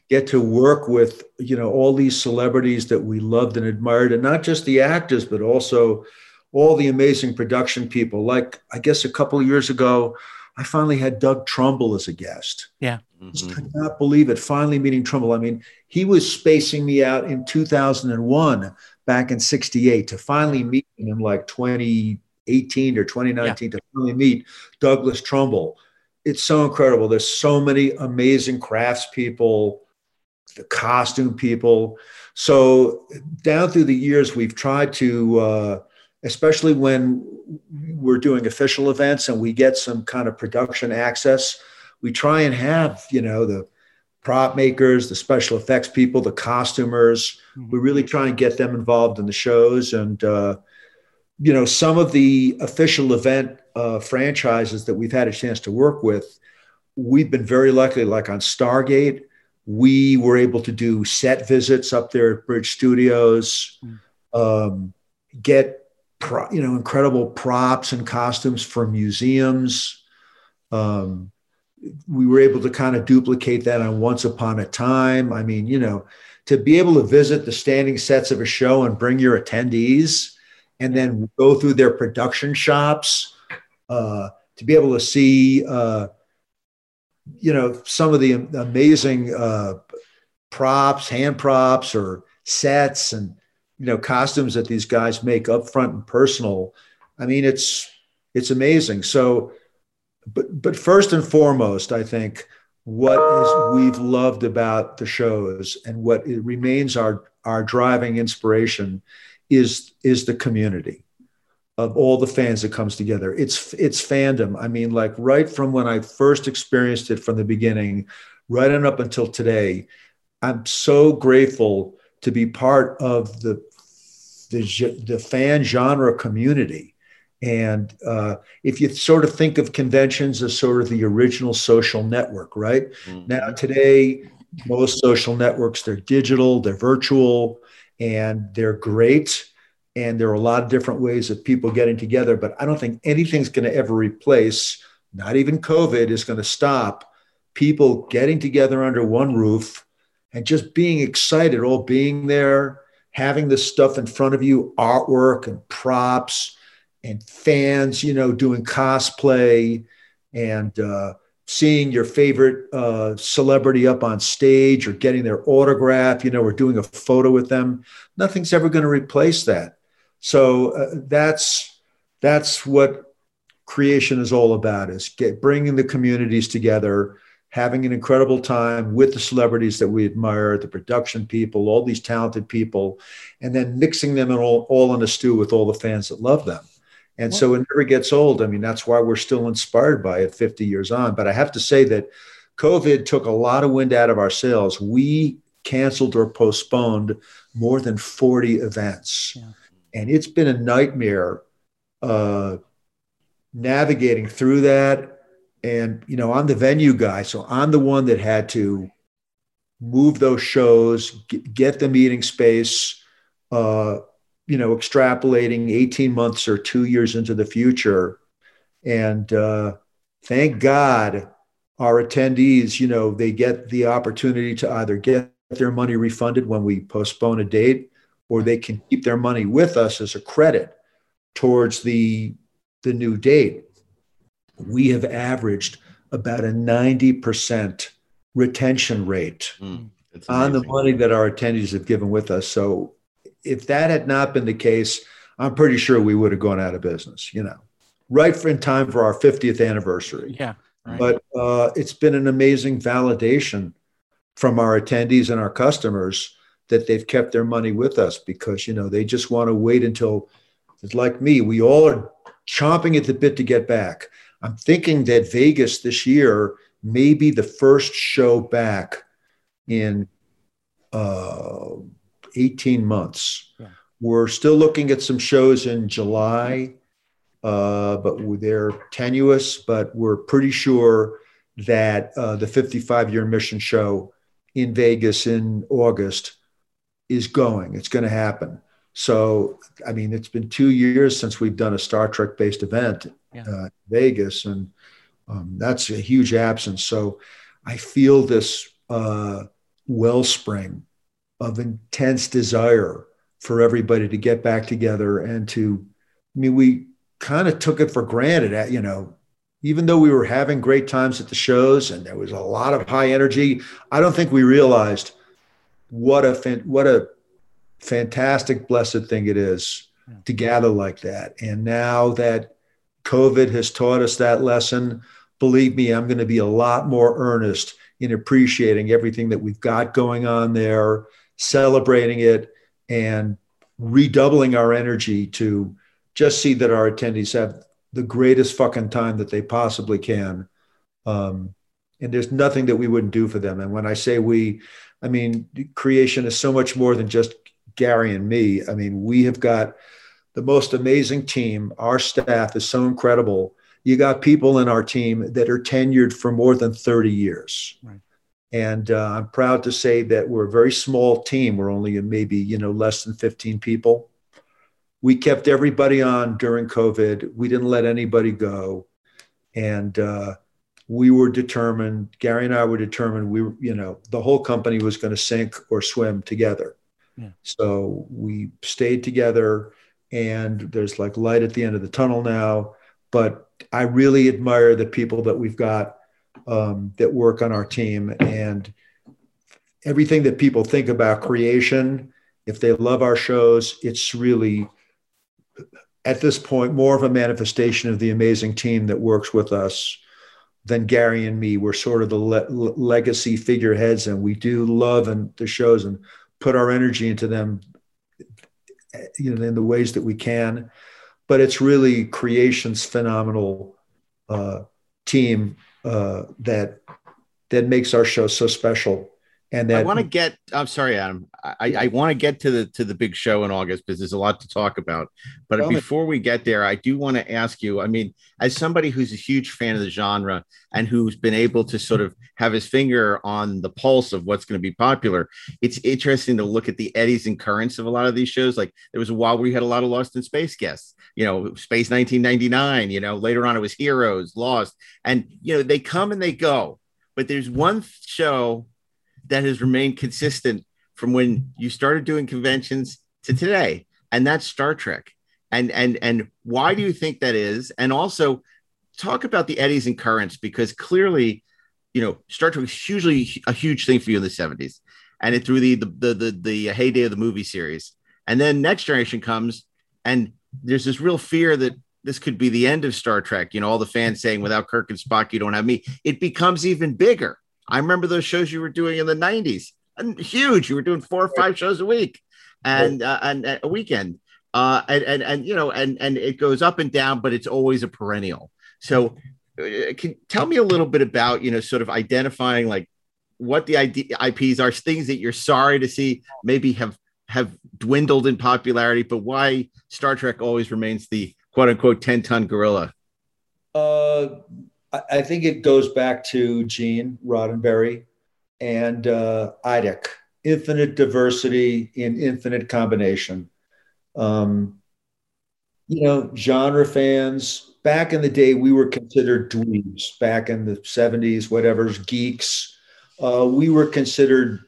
get to work with you know all these celebrities that we loved and admired, and not just the actors, but also all the amazing production people. Like I guess a couple of years ago, I finally had Doug Trumbull as a guest. Yeah. Mm-hmm. Just could not believe it. Finally meeting Trumbull. I mean, he was spacing me out in 2001 back in 68 to finally meet him in like 2018 or 2019 yeah. to finally meet Douglas Trumbull. It's so incredible. There's so many amazing craftspeople, the costume people. So down through the years, we've tried to, uh, especially when we're doing official events and we get some kind of production access, we try and have, you know, the prop makers, the special effects people, the costumers. Mm-hmm. We really try and get them involved in the shows. And, uh, you know, some of the official event uh, franchises that we've had a chance to work with, we've been very lucky, like on Stargate, we were able to do set visits up there at Bridge Studios, mm. um, get, pro, you know, incredible props and costumes from museums. Um, we were able to kind of duplicate that on Once Upon a Time. I mean, you know, to be able to visit the standing sets of a show and bring your attendees and then go through their production shops, uh, to be able to see, uh, you know, some of the amazing uh, props, hand props, or sets and, you know, costumes that these guys make up front and personal. I mean, it's, it's amazing. So, but but first and foremost, I think what is we've loved about the shows and what remains our our driving inspiration is is the community of all the fans that comes together. It's it's fandom. I mean, like right from when I first experienced it from the beginning, right on up until today, I'm so grateful to be part of the the, the fan genre community and uh, if you sort of think of conventions as sort of the original social network, right? Mm-hmm. Now, today, most social networks, they're digital, they're virtual, and they're great. And there are a lot of different ways of people getting together, but I don't think anything's going to ever replace, not even COVID is going to stop people getting together under one roof and just being excited, all being there, having this stuff in front of you, artwork and props and fans, you know, doing cosplay and uh, seeing your favorite uh, celebrity up on stage or getting their autograph, you know, or doing a photo with them. Nothing's ever going to replace that. So uh, that's that's what creation is all about: is get, bringing the communities together, having an incredible time with the celebrities that we admire, the production people, all these talented people, and then mixing them all, all in a stew with all the fans that love them. And so it never gets old. I mean, that's why we're still inspired by it 50 years on. But I have to say that COVID took a lot of wind out of our sails. We canceled or postponed more than 40 events. Yeah. And it's been a nightmare uh, navigating through that. And you know i'm the venue guy so i'm the one that had to move those shows get, the meeting space uh, you know extrapolating 18 months or two years into the future. And uh, thank god our attendees you know they get the opportunity to either get their money refunded when we postpone a date or they can keep their money with us as a credit towards the the new date we have averaged about a 90% retention rate mm, on the money that our attendees have given with us. So if that had not been the case, I'm pretty sure we would have gone out of business, you know, right in time for our 50th anniversary. Yeah. Right. But uh, it's been an amazing validation from our attendees and our customers that they've kept their money with us because, you know, they just want to wait until it's like me. We all are chomping at the bit to get back. I'm thinking that Vegas this year may be the first show back in uh, 18 months. Yeah. We're still looking at some shows in July, uh, but they're tenuous, but we're pretty sure that uh, the 55 year mission show in Vegas in August is going. It's going to happen. So, I mean, it's been two years since we've done a Star Trek based event yeah. uh, Vegas, and um, that's a huge absence. So I feel this uh, wellspring of intense desire for everybody to get back together and to, I mean, we kind of took it for granted, at, you know, even though we were having great times at the shows and there was a lot of high energy, I don't think we realized what a what a fantastic, blessed thing it is to gather like that. And now that COVID has taught us that lesson. Believe me, I'm going to be a lot more earnest in appreciating everything that we've got going on there, celebrating it, and redoubling our energy to just see that our attendees have the greatest fucking time that they possibly can. Um, and there's nothing that we wouldn't do for them. And when I say we, I mean, creation is so much more than just Gary and me. I mean, we have got the most amazing team. Our staff is so incredible. You got people in our team that are tenured for more than 30 years. Right. And uh, I'm proud to say that we're a very small team. We're only maybe, you know, less than 15 people. We kept everybody on during COVID. We didn't let anybody go. And uh, we were determined, Gary and I were determined, we, you know, the whole company was going to sink or swim together. Yeah. So we stayed together and there's like light at the end of the tunnel now. But I really admire the people that we've got um, that work on our team and everything that people think about creation. If they love our shows, it's really at this point more of a manifestation of the amazing team that works with us than Gary and me. We're sort of the le- legacy figureheads, and we do love and the shows and put our energy into them you know, in the ways that we can. But it's really creation's phenomenal uh, team uh, that that makes our show so special. And that I want to get. I'm sorry, Adam. I, I want to get to the to the big show in August because there's a lot to talk about. But before we get there, I do want to ask you. I mean, as somebody who's a huge fan of the genre and who's been able to sort of have his finger on the pulse of what's going to be popular, it's interesting to look at the eddies and currents of a lot of these shows. Like there was a while where we had a lot of Lost in Space guests. You know, Space 1999. You know, later on it was Heroes, Lost, and you know they come and they go. But there's one show that has remained consistent from when you started doing conventions to today, and that's Star Trek. And and and why do you think that is? And also talk about the eddies and currents because clearly, you know, Star Trek was hugely a huge thing for you in the 70s. And it through the the the the, the heyday of the movie series. And then next generation comes and there's this real fear that this could be the end of Star Trek. You know, all the fans saying, without Kirk and Spock, you don't have me. It becomes even bigger. I remember those shows you were doing in the 90s. And huge. You were doing four or five shows a week and uh, and, and a weekend. Uh, and, and and you know, and and it goes up and down, but it's always a perennial. So, uh, can tell me a little bit about you know, sort of identifying like what the ID, IPs are, things that you're sorry to see maybe have have dwindled in popularity, but why Star Trek always remains the quote unquote 10 ton gorilla? Uh, I, think it goes back to Gene Roddenberry and uh, IDIC, infinite diversity in infinite combination. Um, you know, genre fans, back in the day, we were considered dweebs back in the 70s, whatever, geeks. Uh, we were considered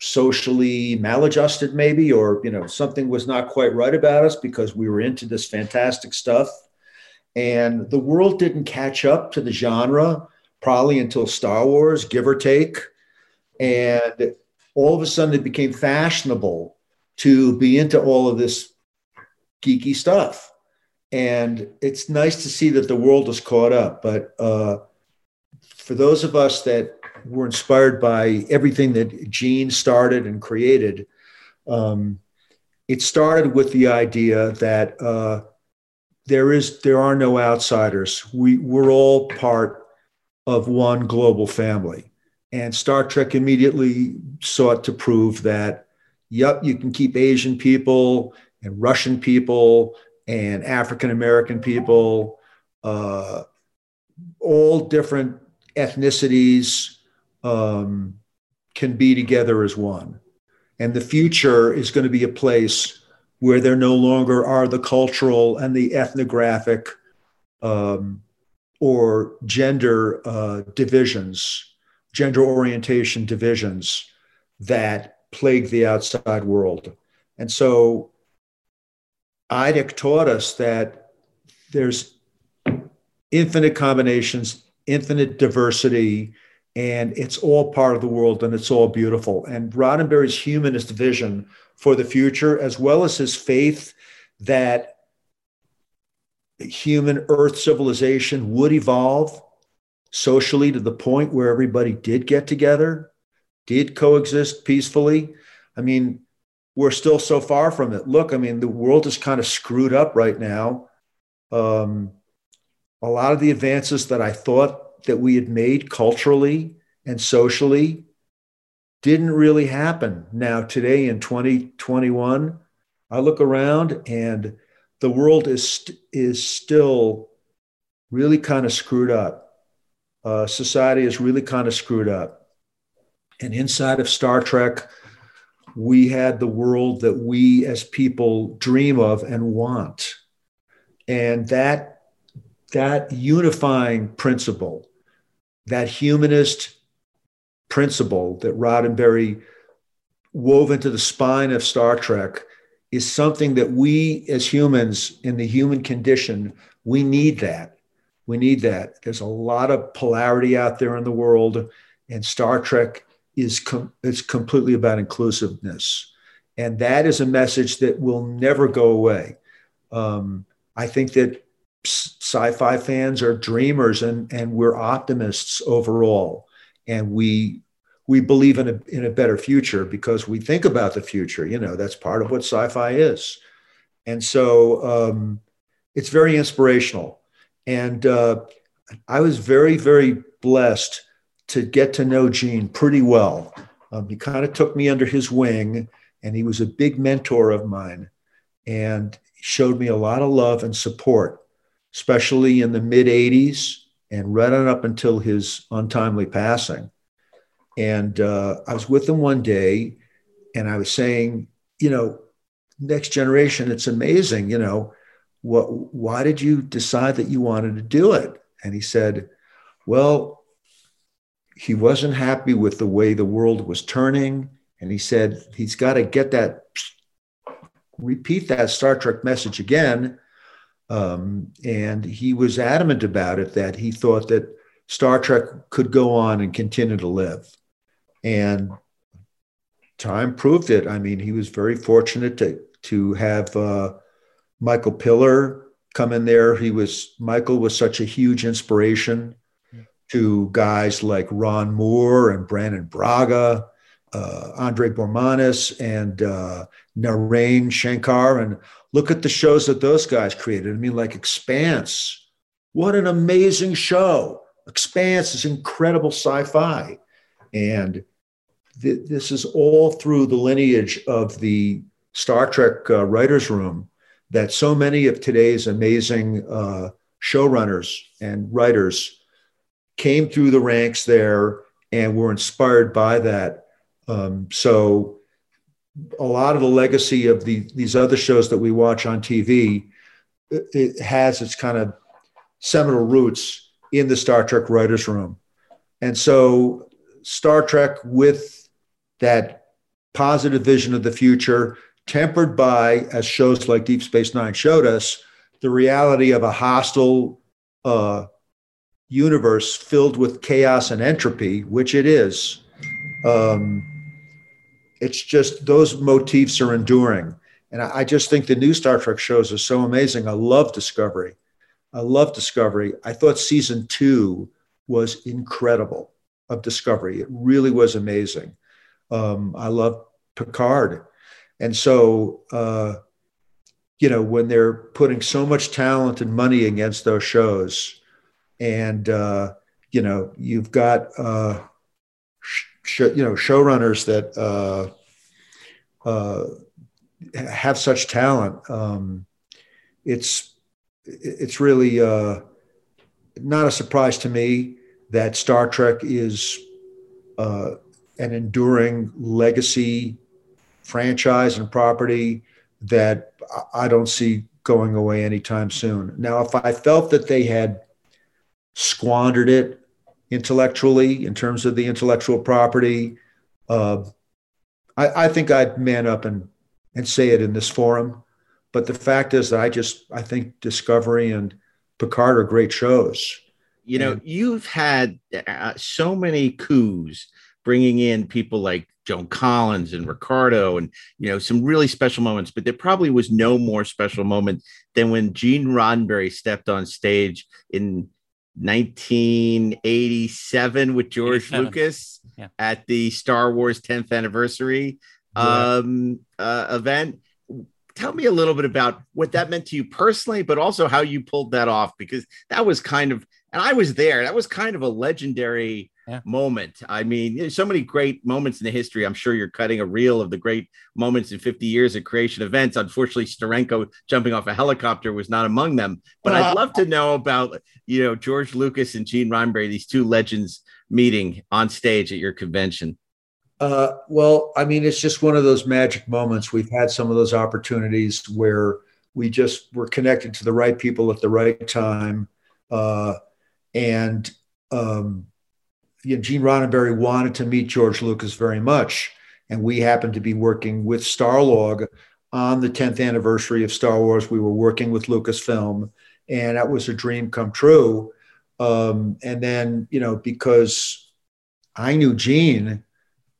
socially maladjusted, maybe, or, you know, something was not quite right about us because we were into this fantastic stuff. And the world didn't catch up to the genre probably until Star Wars, give or take. And all of a sudden it became fashionable to be into all of this geeky stuff. And it's nice to see that the world is caught up. But uh, for those of us that were inspired by everything that Gene started and created, um, it started with the idea that uh, there is there are no outsiders. We we're all part of one global family. And Star Trek immediately sought to prove that, yep, you can keep Asian people and Russian people and African American people, uh, all different ethnicities um, can be together as one. And the future is going to be a place where there no longer are the cultural and the ethnographic um, or gender uh, divisions, gender orientation divisions that plague the outside world. And so IDIC taught us that there's infinite combinations, infinite diversity, and it's all part of the world and it's all beautiful. And Roddenberry's humanist vision for the future, as well as his faith that human earth civilization would evolve socially to the point where everybody did get together, did coexist peacefully. I mean, we're still so far from it. Look, I mean, the world is kind of screwed up right now. Um, a lot of the advances that I thought that we had made culturally and socially didn't really happen. Now, today in 2021, I look around and the world is, is still really kind of screwed up. Uh, society is really kind of screwed up. And inside of Star Trek, we had the world that we as people dream of and want. And that, that unifying principle, that humanist principle that Roddenberry wove into the spine of Star Trek is something that we as humans in the human condition, we need that. We need that. There's a lot of polarity out there in the world, and Star Trek is com- it's completely about inclusiveness. And that is a message that will never go away. Um, I think that sci-fi fans are dreamers and, and we're optimists overall and we we believe in a, in a better future because we think about the future you know that's part of what sci-fi is. And so um, it's very inspirational. And uh, i was very very blessed to get to know gene pretty well. Um, he kind of took me under his wing and he was a big mentor of mine and showed me a lot of love and support especially in the mid 80s and right on up until his untimely passing. And uh, I was with him one day and I was saying, you know, next generation, it's amazing, you know, what, why did you decide that you wanted to do it? And he said, well, he wasn't happy with the way the world was turning. And he said, he's got to get that, repeat that Star Trek message again um, and he was adamant about it that he thought that Star Trek could go on and continue to live. And time proved it. I mean, he was very fortunate to, to have uh, Michael Piller come in there. He was, Michael was such a huge inspiration to guys like Ron Moore and Brannon Braga, uh, Andre Bormanis, and uh, Naren Shankar, and Look at the shows that those guys created. I mean, like Expanse. What an amazing show. Expanse is incredible sci fi. And th- this is all through the lineage of the Star Trek uh, writers' room that so many of today's amazing uh, showrunners and writers came through the ranks there and were inspired by that. Um, so a lot of the legacy of the, these other shows that we watch on TV, it, it has its kind of seminal roots in the Star Trek writers' room. And so Star Trek with that positive vision of the future, tempered by, as shows like Deep Space Nine showed us, the reality of a hostile uh, universe filled with chaos and entropy, which it is. Um, it's just those motifs are enduring. And I, I just think the new Star Trek shows are so amazing. I love Discovery. I love Discovery. I thought season two was incredible of Discovery. It really was amazing. Um, I love Picard. And so, uh, you know, when they're putting so much talent and money against those shows, and, uh, you know, you've got, uh, sh- you know, showrunners that uh, uh, have such talent, um, it's, it's really uh, not a surprise to me that Star Trek is uh, an enduring legacy franchise and property that I don't see going away anytime soon. Now, if I felt that they had squandered it intellectually in terms of the intellectual property, uh, I, I, think I'd man up and and say it in this forum. But the fact is that I just I think Discovery and Picard are great shows. You know, and, you've had uh, so many coups bringing in people like Joan Collins and Ricardo and you know some really special moments, but there probably was no more special moment than when Gene Roddenberry stepped on stage in 1987 with George 87. Lucas yeah. at the Star Wars 10th anniversary um, uh, event. Tell me a little bit about what that meant to you personally, but also how you pulled that off because that was kind of, and I was there. That was kind of a legendary yeah. moment. I mean, there's so many great moments in the history. I'm sure you're cutting a reel of the great moments in 50 years of creation events. Unfortunately, Steranko jumping off a helicopter was not among them. But uh, I'd love to know about, you know, George Lucas and Gene Roddenberry, these two legends meeting on stage at your convention. Uh, well, I mean, it's just one of those magic moments. We've had some of those opportunities where we just were connected to the right people at the right time. Uh, and um, you know, Gene Roddenberry wanted to meet George Lucas very much. And we happened to be working with Starlog on the 10th anniversary of Star Wars. We were working with Lucasfilm, and that was a dream come true. Um, and then, you know, because I knew Gene,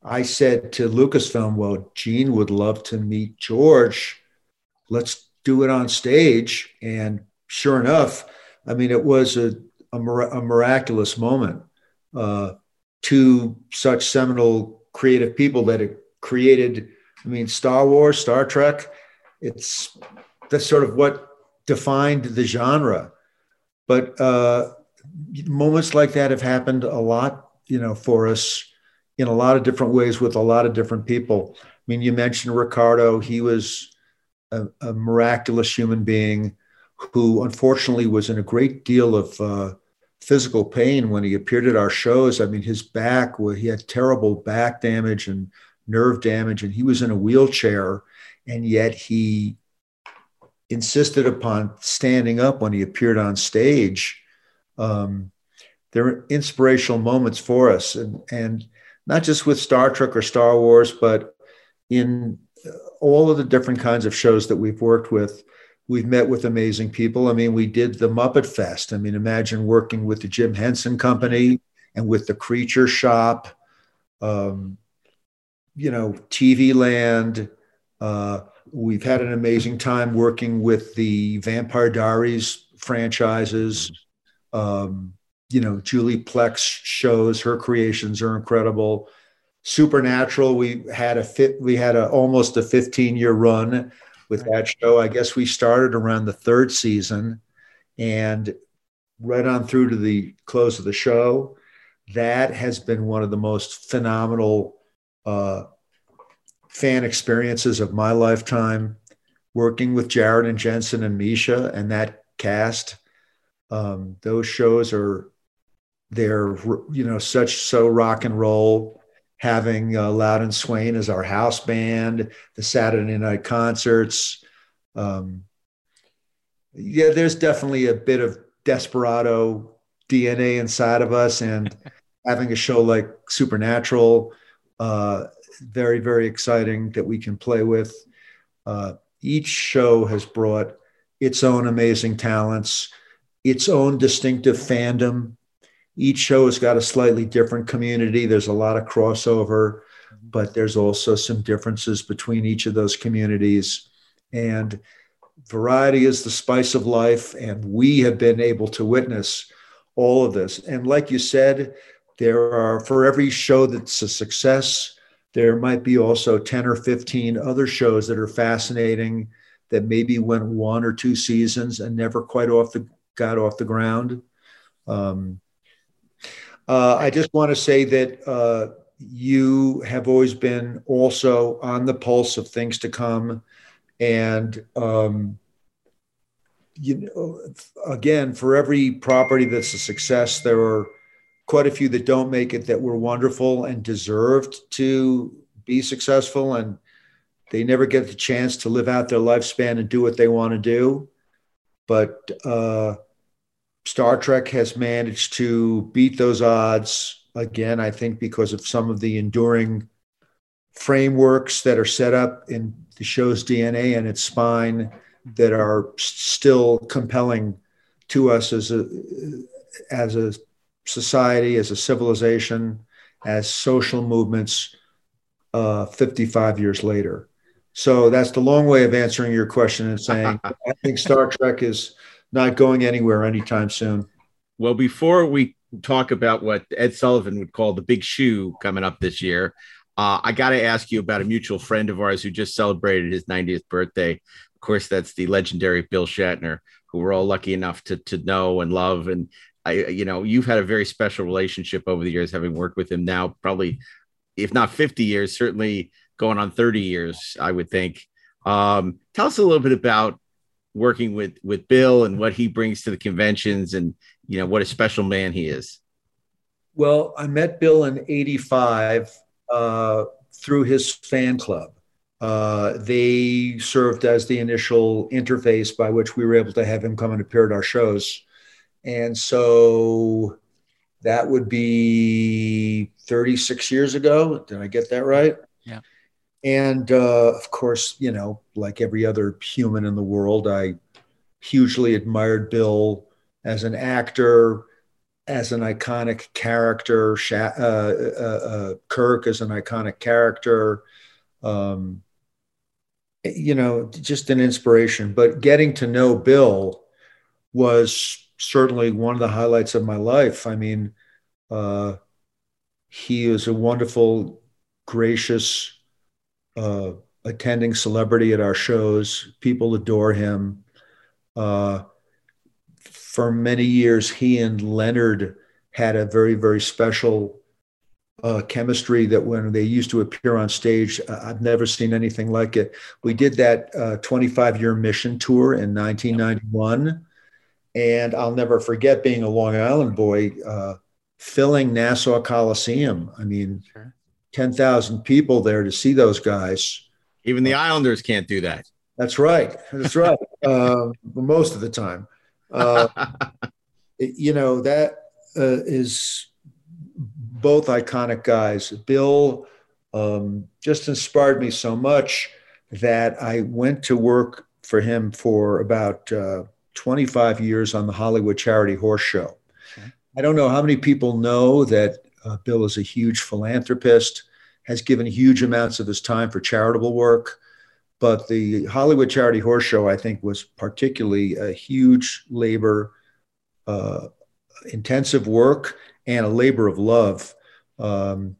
I said to Lucasfilm, well, Gene would love to meet George. Let's do it on stage. And sure enough, I mean, it was a, a, a miraculous moment uh, two such seminal creative people that have created, I mean, Star Wars, Star Trek. It's that's sort of what defined the genre. But uh, moments like that have happened a lot, you know, for us in a lot of different ways with a lot of different people. I mean, you mentioned Ricardo. He was a, a miraculous human being who unfortunately was in a great deal of uh, physical pain when he appeared at our shows. I mean, his back, he had terrible back damage and nerve damage, and he was in a wheelchair, and yet he insisted upon standing up when he appeared on stage. Um, there are inspirational moments for us, and, and not just with Star Trek or Star Wars, but in all of the different kinds of shows that we've worked with We've met with amazing people. I mean, we did the Muppet Fest. I mean, imagine working with the Jim Henson Company and with the Creature Shop, um, you know, TV Land. Uh, we've had an amazing time working with the Vampire Diaries franchises. Um, you know, Julie Plec shows, her creations are incredible. Supernatural, we had a fit, we had a almost a 15 year run with that show. I guess we started around the third season and right on through to the close of the show. That has been one of the most phenomenal uh, fan experiences of my lifetime. Working with Jared and Jensen and Misha and that cast, um, those shows are they're you know such so rock and roll having uh, Louden Swain as our house band, the Saturday night concerts. Um, yeah, there's definitely a bit of desperado DNA inside of us, and having a show like Supernatural, uh, very very exciting that we can play with. Uh, each show has brought its own amazing talents, its own distinctive fandom. Each show has got a slightly different community. There's a lot of crossover, but there's also some differences between each of those communities. And variety is the spice of life. And we have been able to witness all of this. And like you said, there are, for every show that's a success, there might be also 10 or 15 other shows that are fascinating that maybe went one or two seasons and never quite off the got off the ground. Um, uh, I just want to say that uh, you have always been also on the pulse of things to come, and um, you know, again, for every property that's a success, there are quite a few that don't make it that were wonderful and deserved to be successful. And they never get the chance to live out their lifespan and do what they want to do. But uh, star trek has managed to beat those odds again i think because of some of the enduring frameworks that are set up in the show's dna and its spine that are still compelling to us as a as a society, as a civilization, as social movements uh, 55 years later. So that's the long way of answering your question and saying I think Star Trek is not going anywhere anytime soon. Well, before we talk about what Ed Sullivan would call the big shoe coming up this year, uh, I got to ask you about a mutual friend of ours who just celebrated his 90th birthday. Of course, that's the legendary Bill Shatner, who we're all lucky enough to, to know and love. And I, you know, you've had a very special relationship over the years, having worked with him now, probably, if not 50 years, certainly going on 30 years, I would think. Um, tell us a little bit about working with with Bill and what he brings to the conventions, and you know what a special man he is. Well, I met Bill in '85 uh, through his fan club. Uh, they served as the initial interface by which we were able to have him come and appear at our shows. And so that would be 36 years ago. Did I get that right? Yeah. And uh, of course, you know, like every other human in the world, I hugely admired Bill as an actor, as an iconic character, uh, uh, uh, Kirk as an iconic character. Um, you know, just an inspiration. But getting to know Bill was certainly one of the highlights of my life. I mean, uh, he is a wonderful, gracious, uh, attending celebrity at our shows. People adore him. Uh, for many years, he and Leonard had a very, very special uh, chemistry that when they used to appear on stage, I've never seen anything like it. We did that 25 uh, year mission tour in 1991 and I'll never forget being a Long Island boy, uh, filling Nassau Coliseum. I mean, sure. 10,000 people there to see those guys. Even the Islanders can't do that. That's right. That's right. uh, most of the time. Uh, you know, that uh, is both iconic guys. Bill um, just inspired me so much that I went to work for him for about uh, 25 years on the Hollywood Charity Horse Show. Okay. I don't know how many people know that uh, Bill is a huge philanthropist, has given huge amounts of his time for charitable work. But the Hollywood Charity Horse Show, I think, was particularly a huge labor, uh, intensive work, and a labor of love. Um,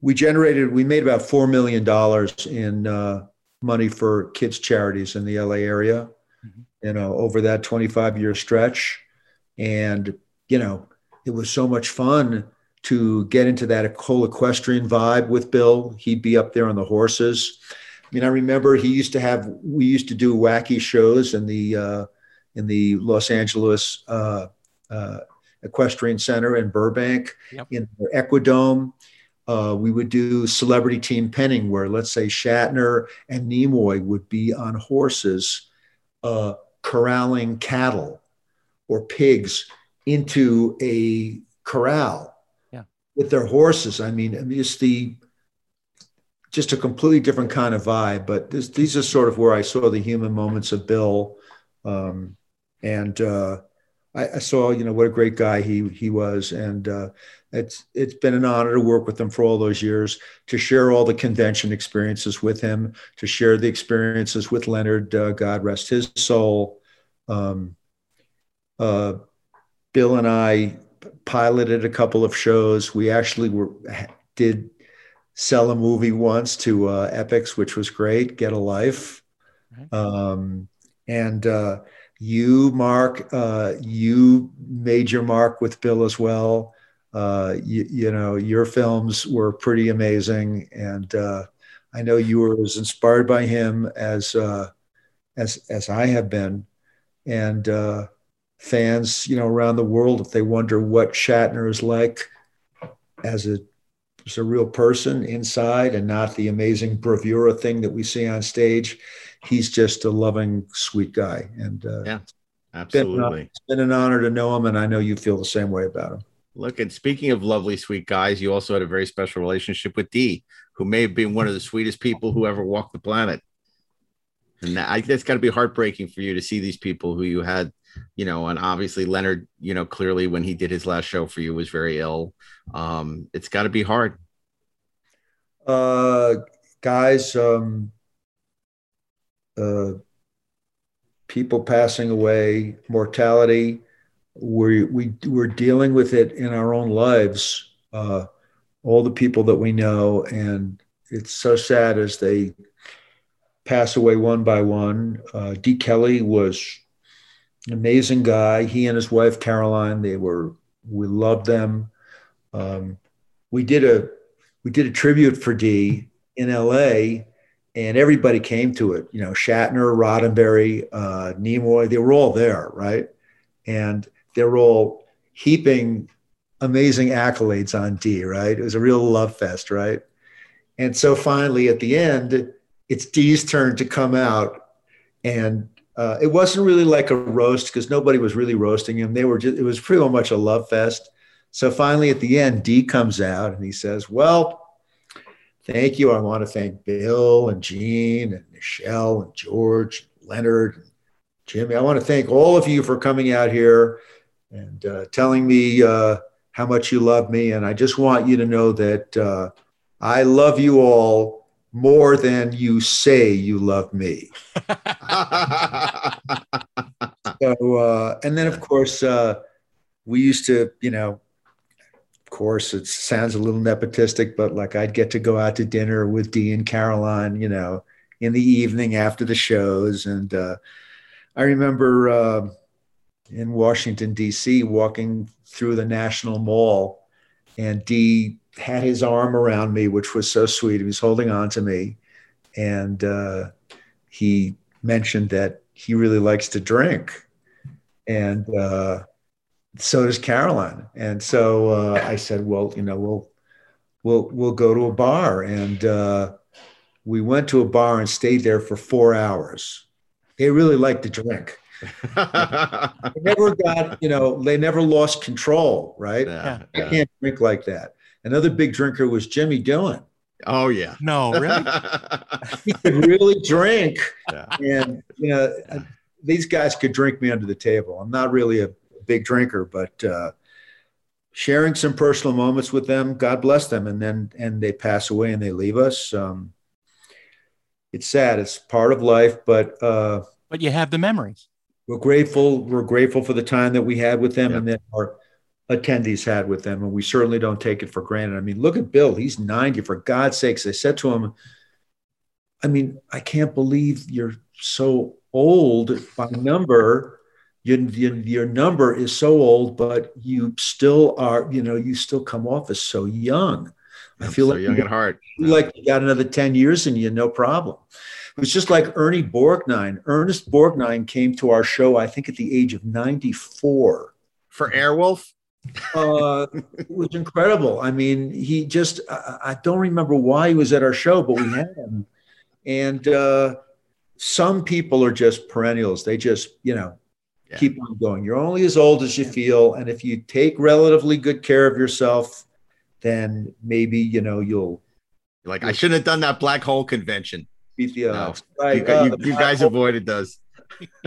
we generated, we made about $4 million in uh, money for kids' charities in the LA area you know, over that 25 year stretch. And, you know, it was so much fun to get into that whole equestrian vibe with Bill. He'd be up there on the horses. I mean, I remember he used to have, we used to do wacky shows in the, uh, in the Los Angeles uh, uh, Equestrian Center in Burbank, Yep. in the Equidome. Uh, we would do celebrity team penning, where let's say Shatner and Nimoy would be on horses uh, corralling cattle or pigs into a corral. With their horses. I mean, it's the just a completely different kind of vibe. But this, these are sort of where I saw the human moments of Bill, um, and uh, I, I saw you know what a great guy he he was, and uh, it's it's been an honor to work with him for all those years, to share all the convention experiences with him, to share the experiences with Leonard, uh, God rest his soul. Um, uh, Bill and I piloted a couple of shows. We actually were did sell a movie once to uh, Epix, which was great. Get a Life, Right. um, and uh, you, Mark, uh, you made your mark with Bill as well. Uh, you, you know, your films were pretty amazing, and uh, I know you were as inspired by him as uh, as as I have been, and uh, fans, you know, around the world, if they wonder what Shatner is like as a as a real person inside and not the amazing bravura thing that we see on stage, he's just a loving, sweet guy, and uh, Yeah. been, Absolutely. it's been an honor to know him, and I know you feel the same way about him. Look, and speaking of lovely, sweet guys, you also had a very special relationship with Dee, who may have been one of the sweetest people who ever walked the planet. And that, I, that's got to be heartbreaking for you to see these people who you had, you know, and obviously Leonard, you know, clearly when he did his last show for you was very ill. Um, it's got to be hard. Uh, guys, um, uh, people passing away, mortality. We we we're dealing with it in our own lives. Uh, all the people that we know, and it's so sad as they pass away one by one. Uh, De Kelley was amazing guy. He and his wife Caroline, they were we loved them. Um, we did a we did a tribute for D in LA, and everybody came to it. You know, Shatner, Roddenberry, uh, Nimoy, they were all there, right? And they were all heaping amazing accolades on D, right? It was a real love fest, right? And so finally, at the end, it's D's turn to come out, and uh, it wasn't really like a roast because nobody was really roasting him. They were just, it was pretty much a love fest. So finally, at the end, D comes out and he says, Well, thank you. I want to thank Bill and Gene and Nichelle and George, and Leonard, and Jimmy. I want to thank all of you for coming out here and uh, telling me uh, how much you love me. And I just want you to know that uh, I love you all more than you say you love me. So, uh, and then of course, uh, we used to, you know, of course, it sounds a little nepotistic, but like I'd get to go out to dinner with Dee and Caroline, you know, in the evening after the shows. And uh, I remember uh, in Washington, D.C., walking through the National Mall, and Dee had his arm around me, which was so sweet. He was holding on to me. And uh, he mentioned that he really likes to drink. And uh, so does Caroline. And so uh, I said, well, you know, we'll we'll we'll go to a bar. And uh, we went to a bar and stayed there for four hours. They really like to drink. They never got, you know, they never lost control, right? Yeah, I yeah. can't drink like that. Another big drinker was Jimmy Doohan. Oh yeah. No, really? He could really drink. Yeah. and you know uh, these guys could drink me under the table i'm not really a big drinker but uh, sharing some personal moments with them god bless them and then and they pass away and they leave us um, it's sad it's part of life but uh, but you have the memories. we're grateful we're grateful for the time that we had with them Yeah. and that our attendees had with them and we certainly don't take it for granted i mean look at bill he's 90 for god's sakes i said to him i mean i can't believe you're so old by number your, your, your number is so old but you still are you know you still come off as so young i feel so like young you at heart. feel like you got another 10 years in you, no problem. It was just like Ernie Borgnine. Ernest Borgnine came to our show, I think, at the age of 94. For Airwolf. Uh, it was incredible. I mean, he just, I, I, don't remember why he was at our show, but we had him. And uh, some people are just perennials. They just, you know, yeah. keep on going. You're only as old as you feel. And if you take relatively good care of yourself, then maybe, you know, you'll. Like, I shouldn't have done that black hole convention. Beat the odds. No. Right. You, uh, you, you guys avoided those.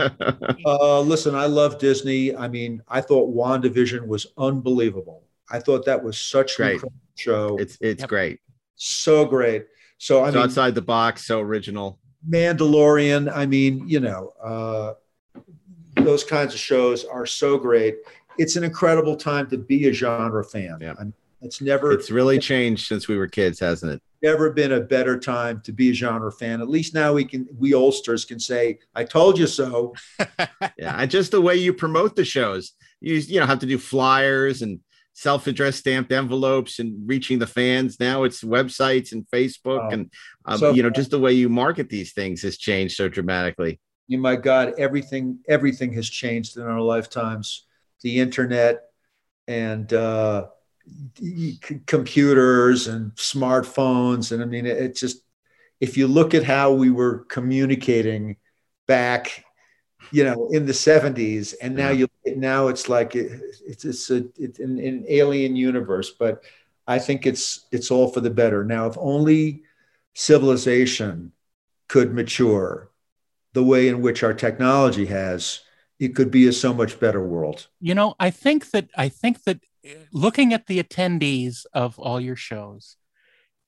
uh, listen, I love Disney. I mean, I thought WandaVision was unbelievable. I thought that was such great. an incredible show. It's it's yep. great. So great. So I mean, outside the box, so original. Mandalorian. I mean, you know, uh, those kinds of shows are so great. It's an incredible time to be a genre fan. Yeah. It's never. It's really changed since we were kids, hasn't it? never been a better time to be a genre fan. At least now we can, we oldsters can say, "I told you so." yeah, and just the way you promote the shows, you you know have to do flyers and self-addressed stamped envelopes and reaching the fans. Now it's websites and Facebook, oh, and um, so you know just the way you market these things has changed so dramatically. You, my God, everything everything has changed in our lifetimes. The internet and. uh computers and smartphones. And i mean it, just if you look at how we were communicating back you know in the 70s and now you now it's like it, it's it's a it's an, an alien universe but i think it's it's all for the better. Now if only civilization could mature the way in which our technology has it could be a so much better world. You know i think that i think that looking at the attendees of all your shows,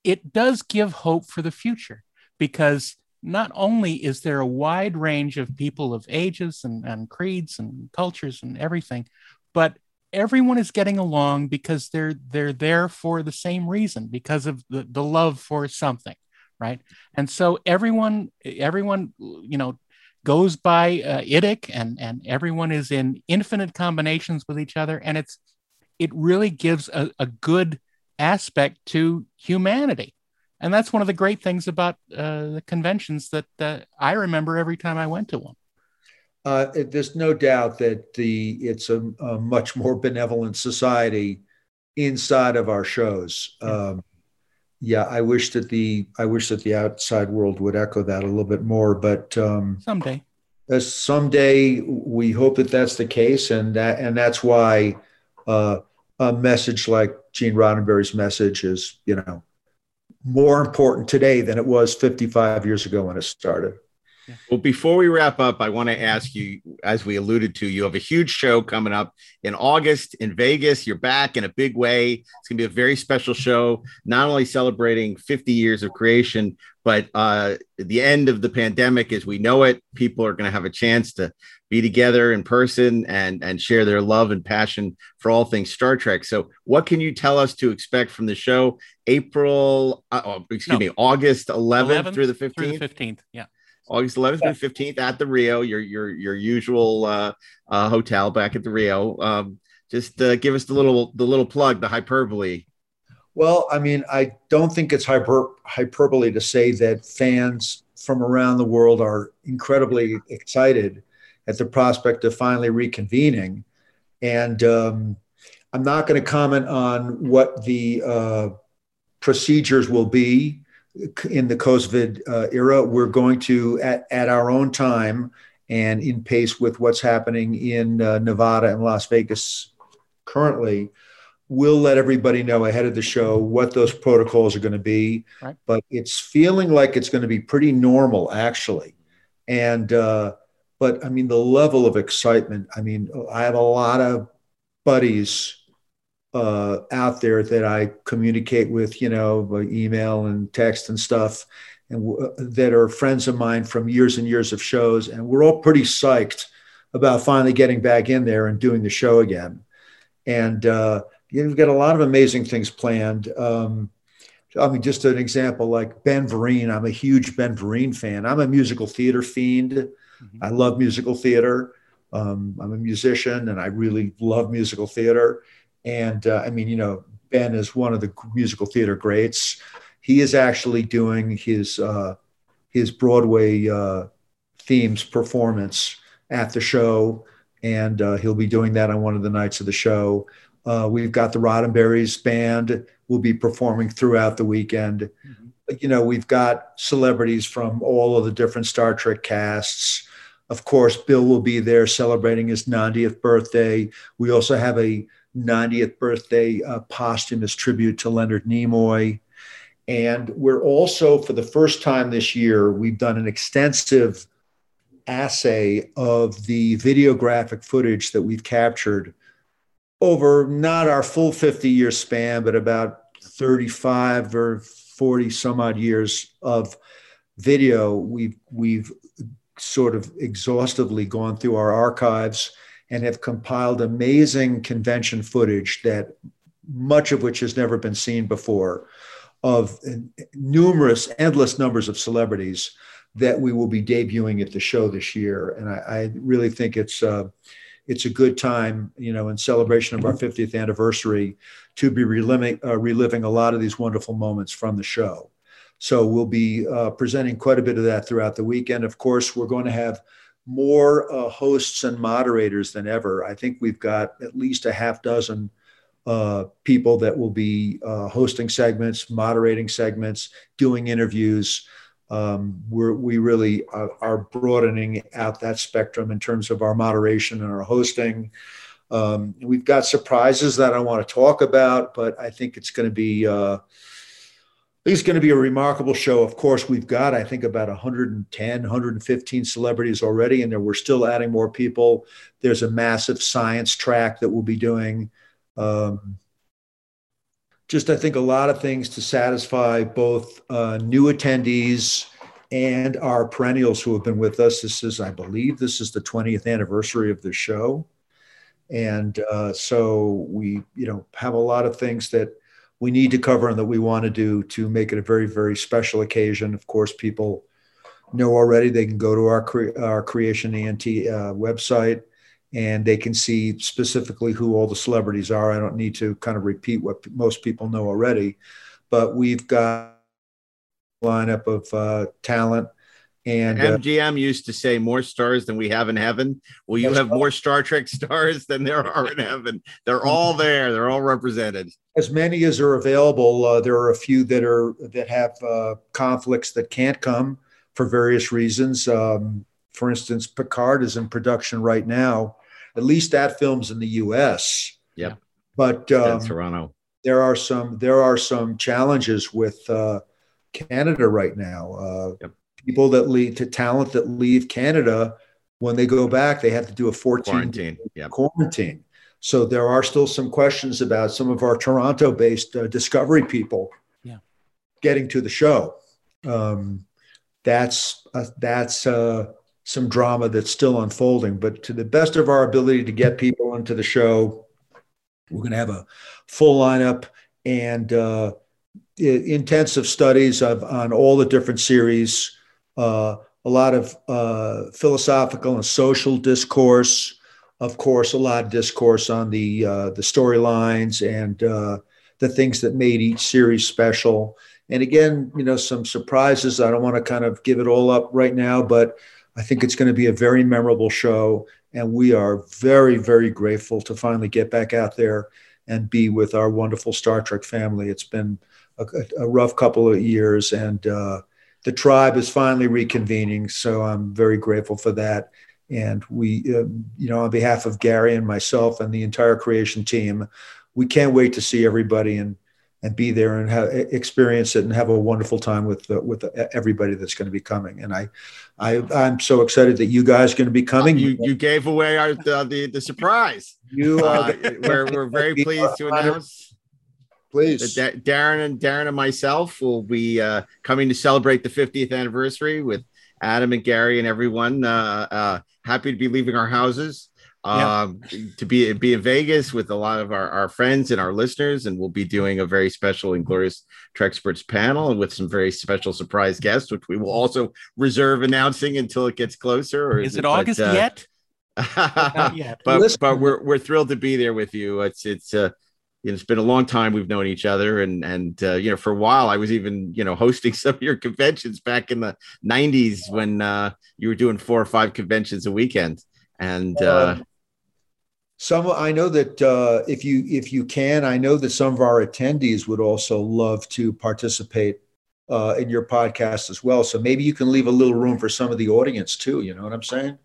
it does give hope for the future because not only is there a wide range of people of ages and, and creeds and cultures and everything, but everyone is getting along because they're they're there for the same reason because of the, the love for something right? And so everyone everyone you know goes by uh, IDIC and and everyone is in infinite combinations with each other and it's it really gives a, a good aspect to humanity. And that's one of the great things about uh, the conventions that uh, I remember every time I went to one. Uh, there's no doubt that the it's a, a, much more benevolent society inside of our shows. Yeah. Um, yeah, I wish that the I wish that the outside world would echo that a little bit more. But um, someday, uh, someday we hope that that's the case, and that and that's why uh, a message like Gene Roddenberry's message is, you know, more important today than it was 55 years ago when it started. Well, before we wrap up, I want to ask you, as we alluded to, you have a huge show coming up in August in Vegas. You're back in a big way. It's going to be a very special show, not only celebrating 50 years of creation, but uh, the end of the pandemic as we know it. People are going to have a chance to be together in person and and share their love and passion for all things Star Trek. So, what can you tell us to expect from the show? April, uh, oh, excuse no. me, August 11th, 11th, through the 15th. Through the 15th, yeah. August 11th yeah. through 15th at the Rio, your your your usual uh, uh, hotel back at the Rio. Um, just uh, give us the little the little plug, the hyperbole. Well, I mean, I don't think it's hyper, hyperbole to say that fans from around the world are incredibly excited at the prospect of finally reconvening. And um, I'm not going to comment on what the uh, procedures will be in the COVID uh, era. We're going to, at, at our own time and in pace with what's happening in uh, Nevada and Las Vegas currently, we'll let everybody know ahead of the show what those protocols are going to be. Right. But it's feeling like it's going to be pretty normal, actually. And, uh, but I mean, the level of excitement. I mean, I have a lot of buddies uh, out there that I communicate with, you know, by email and text and stuff, and w- that are friends of mine from years and years of shows. And we're all pretty psyched about finally getting back in there and doing the show again. And uh, you've got a lot of amazing things planned. Um, I mean, just an example like Ben Vereen. I'm a huge Ben Vereen fan. I'm a musical theater fiend. Mm-hmm. I love musical theater. Um, I'm a musician and I really love musical theater. And uh, I mean, you know, Ben is one of the musical theater greats. He is actually doing his uh, his Broadway uh, themes performance at the show, and uh, he'll be doing that on one of the nights of the show. Uh, we've got the Roddenberry's band will be performing throughout the weekend. Mm-hmm. You know, we've got celebrities from all of the different Star Trek casts. Of course, Bill will be there celebrating his 90th birthday. We also have a 90th birthday uh, posthumous tribute to Leonard Nimoy. And we're also, for the first time this year, we've done an extensive assay of the videographic footage that we've captured over not our full 50 year span, but about 35 or 40 some odd years of video. We've, we've sort of exhaustively gone through our archives and have compiled amazing convention footage that much of which has never been seen before of numerous, endless numbers of celebrities that we will be debuting at the show this year. And I, I really think it's uh, it's a good time, you know, in celebration of our 50th anniversary, to be reliving uh, reliving a lot of these wonderful moments from the show. So we'll be uh, presenting quite a bit of that throughout the weekend. Of course, we're going to have more uh, hosts and moderators than ever. I think we've got at least a half dozen uh, people that will be uh, hosting segments, moderating segments, doing interviews. Um, we really are, are, broadening out that spectrum in terms of our moderation and our hosting. Um, we've got surprises that I want to talk about, but I think it's going to be uh, think it's going to be a remarkable show. Of course, we've got, I think, about 110, 115 celebrities already, and we're still adding more people. There's a massive science track that we'll be doing. Um, just, I think, a lot of things to satisfy both uh, new attendees and our perennials who have been with us. This is, I believe, this is the 20th anniversary of the show. And uh, so we, you know, have a lot of things that we need to cover and that we want to do to make it a very, very special occasion. Of course, people know already they can go to our, cre- our Creation ENT uh, website and they can see specifically who all the celebrities are. I don't need to kind of repeat what most people know already, but we've got a lineup of uh, talent and MGM uh, used to say more stars than we have in heaven. Well, you have more Star Trek stars than there are in heaven. They're all there. They're all represented. As many as are available. Uh, there are a few that are that have uh, conflicts that can't come for various reasons. Um, for instance, Picard is in production right now. At least that film's in the U.S. Yep. But um, Toronto. There are some there are some challenges with uh, Canada right now. Uh, yep people that lead to talent that leave Canada when they go back, they have to do a 14 quarantine. Yep. quarantine. So there are still some questions about some of our Toronto-based uh, Discovery people yeah. getting to the show. Um, that's uh, that's uh, some drama that's still unfolding. But to the best of our ability to get people into the show, we're going to have a full lineup and uh, intensive studies of on all the different series uh, a lot of uh, philosophical and social discourse. Of course, a lot of discourse on the uh, the storylines and uh, the things that made each series special. And again, you know, some surprises. I don't want to kind of give it all up right now, but I think it's going to be a very memorable show. And we are very, very grateful to finally get back out there and be with our wonderful Star Trek family. It's been a, a rough couple of years, and uh, the tribe is finally reconvening. So I'm very grateful for that. And we, uh, you know, on behalf of Gary and myself and the entire creation team, we can't wait to see everybody and and be there and have, experience it and have a wonderful time with uh, with everybody that's going to be coming. And I, I I'm so excited that you guys are going to be coming. You you gave away our the the, the surprise. You uh, we're we're very pleased to announce Please. Daren and Daren and myself will be uh, coming to celebrate the 50th anniversary with Adam and Gary and everyone. Uh, uh, happy to be leaving our houses. Um, to be be in Vegas with a lot of our, our friends and our listeners, and we'll be doing a very special and glorious Treksperts panel and with some very special surprise guests, which we will also reserve announcing until it gets closer. Or is, is it, it, August but, uh, yet? Not yet. but but we're we're thrilled to be there with you. It's it's uh you know, it's been a long time we've known each other, and and uh, you know, for a while I was even you know hosting some of your conventions back in the '90s when uh, you were doing four or five conventions a weekend, and uh, some I know that uh, if you if you can, I know that some of our attendees would also love to participate uh, in your podcast as well. So maybe you can leave a little room for some of the audience too. You know what I'm saying?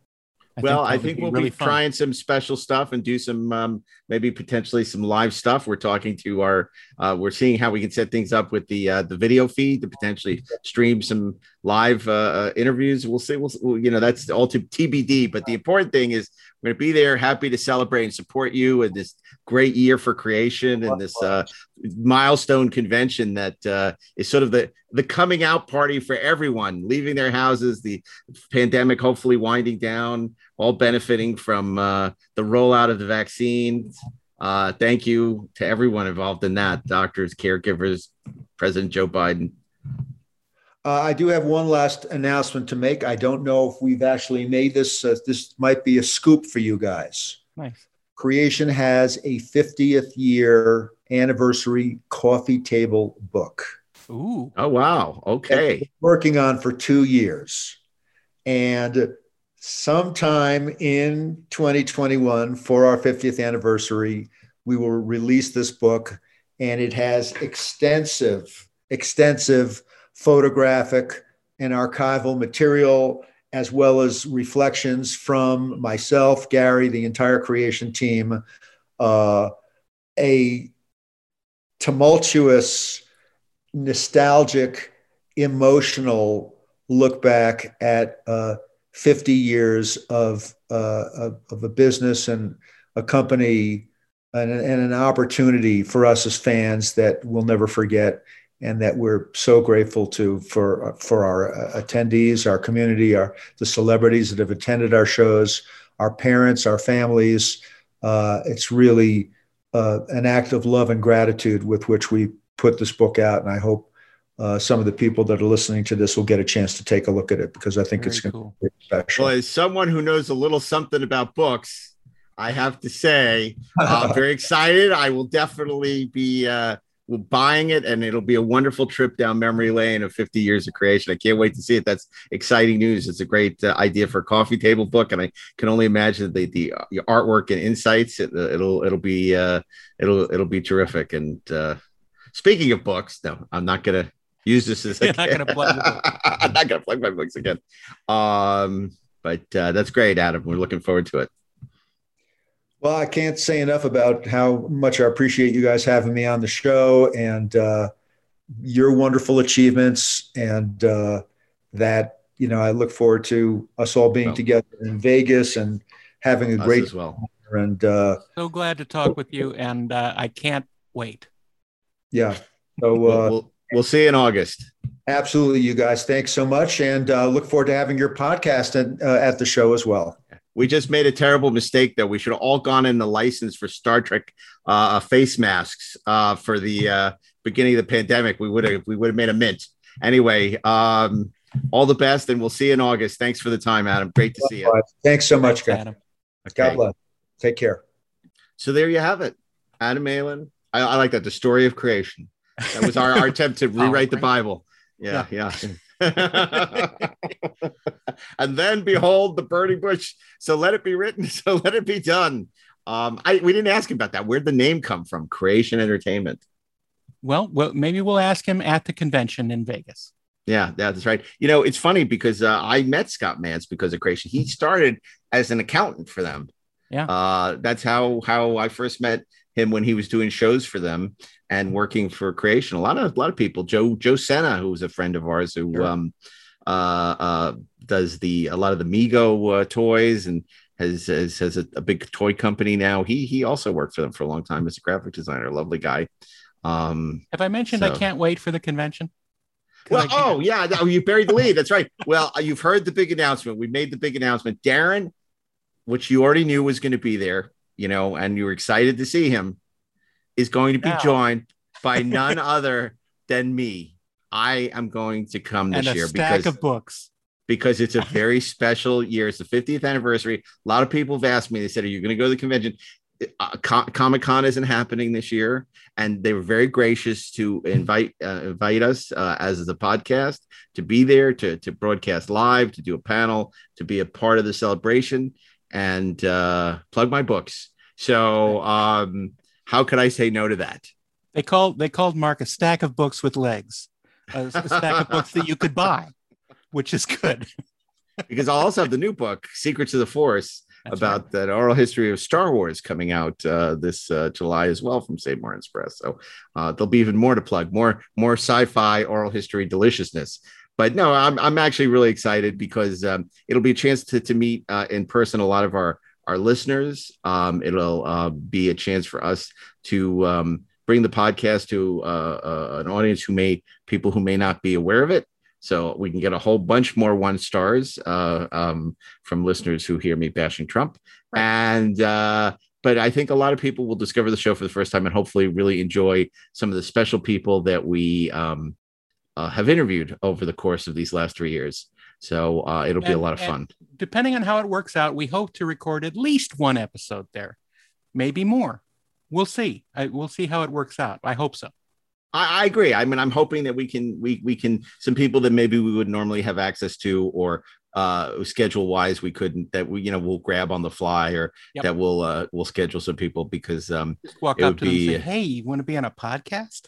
I well, think I think we'll really be fun. trying some special stuff and do some um, maybe potentially some live stuff. We're talking to our, uh, we're seeing how we can set things up with the uh, the video feed to potentially stream some live uh, uh interviews. We'll see. We'll, you know, that's all to TBD. But the important thing is we're going to be there, happy to celebrate and support you in this great year for creation and this uh, milestone convention that uh, is sort of the the coming out party for everyone, leaving their houses, the pandemic hopefully winding down, all benefiting from uh, the rollout of the vaccine. Uh, thank you to everyone involved in that doctors, caregivers, President Joe Biden. Uh, I do have one last announcement to make. I don't know if we've actually made this. Uh, this might be a scoop for you guys. Nice. Creation has a 50th year anniversary coffee table book. Ooh. Oh, wow. Okay. Working on for two years. And sometime in 2021, for our 50th anniversary, we will release this book. And it has extensive, extensive photographic and archival material, as well as reflections from myself, Gary, the entire creation team, uh, a tumultuous, nostalgic, emotional look back at uh, 50 years of, uh, of, of, a business and a company and, and an opportunity for us as fans that we'll never forget and that we're so grateful to for for our uh, attendees, our community, our the celebrities that have attended our shows, our parents, our families. Uh, it's really uh, an act of love and gratitude with which we put this book out, and I hope uh, some of the people that are listening to this will get a chance to take a look at it because I think Very it's going cool. to be special. Well, as someone who knows a little something about books, I have to say I'm very excited. I will definitely be uh, buying it and it'll be a wonderful trip down memory lane of 50 years of creation i can't wait to see it that's exciting news it's a great uh, idea for a coffee table book and i can only imagine the the, uh, artwork and insights it, will it'll, it'll be uh, it'll it'll be terrific and uh, speaking of books no i'm not gonna use this as a, not gonna plug i'm not gonna plug my books again um but uh, that's great adam we're looking forward to it well, I can't say enough about how much I appreciate you guys having me on the show and uh, your wonderful achievements, and uh, that you know I look forward to us all being well, together in Vegas and having a great as well. And uh, so glad to talk with you, and uh, I can't wait. Yeah. So we'll, uh, we'll, we'll see you in August. Absolutely, you guys. Thanks so much, and uh, look forward to having your podcast at, at the show as well. We just made a terrible mistake though. We should have all gone in the license for Star Trek uh, face masks uh, for the uh, beginning of the pandemic. We would have we would have made a mint. Anyway, um, all the best, and we'll see you in August. Thanks for the time, Adam. Great to see you. Thanks so much, Thanks, Adam. Okay. God bless. Take care. So there you have it, Adam Malin. I, I like that. The story of creation. That was our, our attempt to rewrite the Bible. Yeah, yeah. yeah. and then behold the burning bush. So let it be written. So let it be done. Um, I we didn't ask him about that. Where'd the name come from? Creation Entertainment. Well, well, maybe we'll ask him at the convention in Vegas. Yeah, that's right. You know, it's funny because uh, I met Scott Mantz because of Creation. He started as an accountant for them. Yeah, uh, that's how how I first met him when he was doing shows for them and working for creation a lot of a lot of people joe joe senna who was a friend of ours who sure. um uh uh does the a lot of the Mego uh, toys and has has, has a, a, big toy company now he he also worked for them for a long time as a graphic designer lovely guy um have i mentioned so. i can't wait for the convention well, oh yeah, oh, you buried the lead. That's right. Well, you've heard the big announcement. We made the big announcement. Daren, which you already knew was going to be there, you know, and you were excited to see him, is going to be now. joined by none other than me. I am going to come this year because of books. Because it's a very special year. It's the 50th anniversary. A lot of people have asked me. They said, "Are you going to go to the convention?" Uh, Comic Con isn't happening this year, and they were very gracious to invite uh, invite us uh, as the podcast to be there to to broadcast live, to do a panel, to be a part of the celebration, and uh, plug my books So um, how could I say no to that? They called they called Mark a stack of books with legs, a, a stack of books that you could buy, which is good. Because I'll also have the new book, Secrets of the Force, That's about right. the oral history of Star Wars coming out uh, this uh, July as well from St. Martin's Press. So uh, there'll be even more to plug, more more sci-fi oral history deliciousness. But no, I'm I'm actually really excited because um, it'll be a chance to to meet uh, in person a lot of our our listeners. Um, it'll uh, be a chance for us to um, bring the podcast to uh, uh, an audience who may people who may not be aware of it. So we can get a whole bunch more one stars uh, um, from listeners who hear me bashing Trump. And uh, but I think a lot of people will discover the show for the first time and hopefully really enjoy some of the special people that we um, uh, have interviewed over the course of these last three years. So uh, it'll be a lot of fun. Depending on how it works out, we hope to record at least one episode there, maybe more. We'll see. I, we'll see how it works out. I hope so. I, I agree. I mean, I'm hoping that we can we we can some people that maybe we would normally have access to or uh schedule wise we couldn't that we you know we'll grab on the fly or Yep. that we'll uh we'll schedule some people because um Just walk It up would to them and say, be- "Hey, you want to be on a podcast?"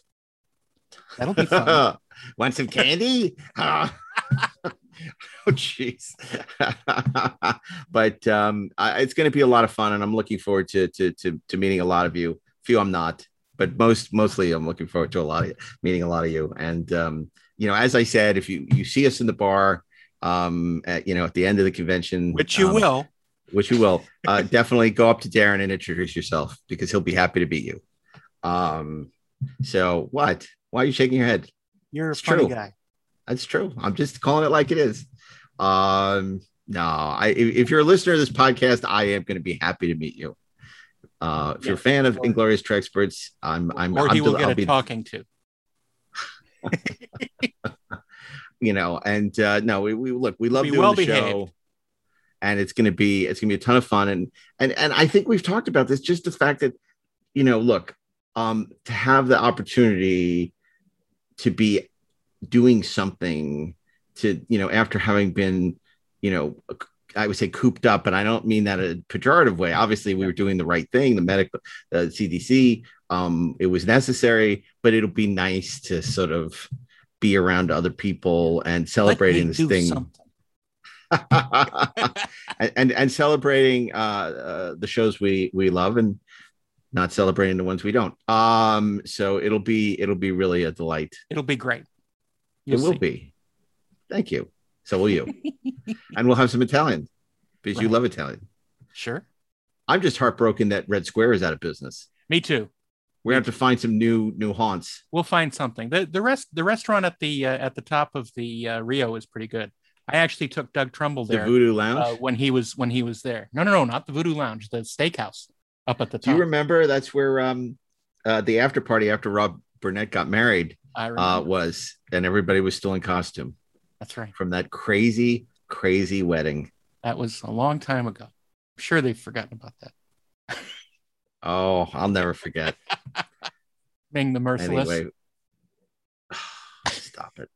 That'll be fun. want some candy? Oh jeez. But um I, it's going to be a lot of fun and i'm looking forward to, to to to meeting a lot of you. Few i'm not but most mostly i'm looking forward to a lot of meeting a lot of you. And um you know as i said if you you see us in the bar um at you know at the end of the convention Which you um, will. which you will. Uh, definitely go up to Daren and introduce yourself because he'll be happy to meet you. Um so what? Why are you shaking your head You're a it's funny true. guy. that's true. I'm just calling it like it is. Um, no, I if you're a listener to this podcast, I am going to be happy to meet you. Uh, if you're a fan of Or- Inglorious Treksperts, I'm I'm or he I'm will del- get I'll a be, talking to. you know, and uh, no, we, we look, we love Be doing well the show, and it's going to be it's going to be a ton of fun, and and and I think we've talked about this, just the fact that, you know, look, um, to have the opportunity to be doing something to you know after having been you know i would say cooped up but i don't mean that in a pejorative way. Obviously we were doing the right thing the medical the cdc um it was necessary but it'll be nice to sort of be around other people and celebrating this thing. and, and and celebrating uh, uh the shows we we love and not celebrating the ones we don't um so it'll be it'll be really a delight It'll be great. it You'll will see. be. Thank you. So will you. and we'll have some Italian because you love Italian. Sure. I'm just heartbroken that Red Square is out of business. Me too. We're gonna have to find some new new haunts. We'll find something. The the rest the restaurant at the uh, at the top of the uh, Rio is pretty good. I actually took Doug Trumbull there. The there Voodoo uh, Lounge. when he was when he was there. No, no, no, not the Voodoo Lounge, the steakhouse up at the Do top. you remember that's where um uh the after party after Rob Burnett got married I uh was and everybody was still in costume That's right. from that crazy, crazy wedding. That was a long time ago. I'm sure they've forgotten about that. Oh, I'll never forget. Being the merciless. anyway stop it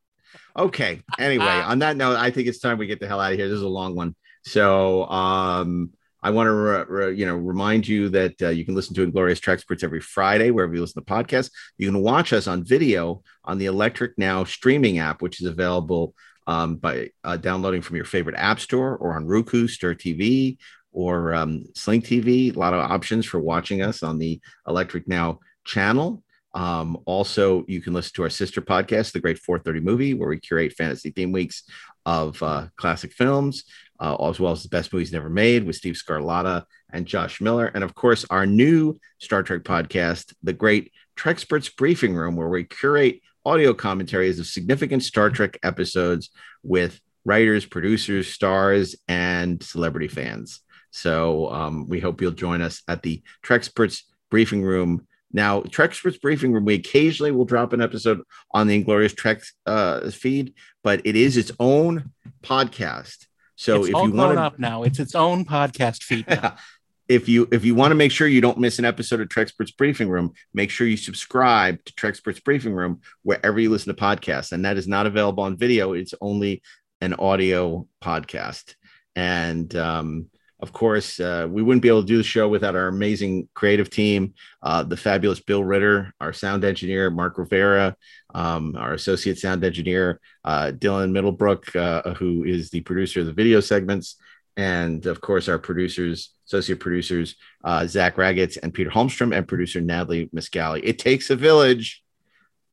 okay anyway on that note i think it's time we get the hell out of here this is a long one so um i want to re- re- you know remind you that uh, you can listen to inglorious Treksperts every friday wherever you listen to podcasts. You can watch us on video on the electric now streaming app which is available um, by uh, downloading from your favorite app store or on roku stir tv or um, sling tv a lot of options for watching us on the electric now channel. Um, also, you can listen to our sister podcast, The Great 430 Movie, where we curate fantasy theme weeks of uh, classic films, uh, as well as the best movies never made with Steve Scarlatta and Josh Miller. And of course, our new Star Trek podcast, The Great Treksperts Briefing Room, where we curate audio commentaries of significant Star Trek episodes with writers, producers, stars, and celebrity fans. So um, we hope you'll join us at the Treksperts Briefing Room now, Treksperts Briefing Room, we occasionally will drop an episode on the Inglorious Trek uh, feed, but it is its own podcast. So it's if all you want up now. It's its own podcast feed. if you if you want to make sure you don't miss an episode of Treksperts Briefing Room, make sure you subscribe to Treksperts Briefing Room wherever you listen to podcasts. And that is not available on video; it's only an audio podcast. And um, of course, uh, we wouldn't be able to do the show without our amazing creative team, uh, the fabulous Bill Ritter, our sound engineer, Mark Rivera, um, our associate sound engineer, uh, Dylan Middlebrook, uh, who is the producer of the video segments, and of course, our producers, associate producers, uh, Zach Raggett and Peter Holmstrom, and producer Natalie Miscali. It takes a village.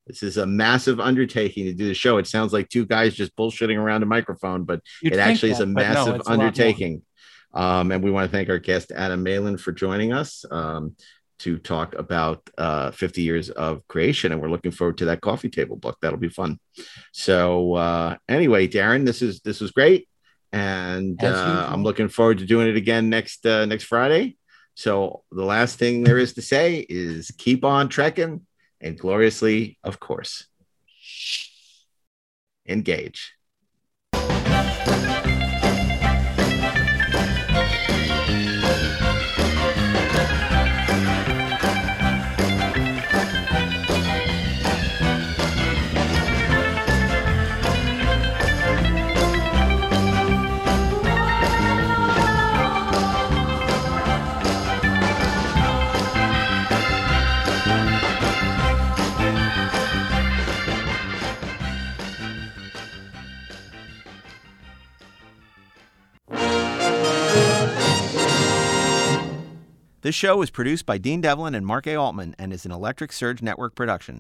This is a massive undertaking to do the show. It sounds like two guys just bullshitting around a microphone, but You'd it actually is a no, massive a undertaking. Um, and we want to thank our guest, Adam Malin, for joining us um, to talk about uh, 50 years of creation. And we're looking forward to that coffee table book. That'll be fun. So uh, anyway, Daren, this is this was great. And uh. I'm looking forward to doing it again next uh, next Friday. So the last thing there is to say is keep on trekking and gloriously, of course, engage. This show was produced by Dean Devlin and Mark A. Altman and is an Electric Surge Network production.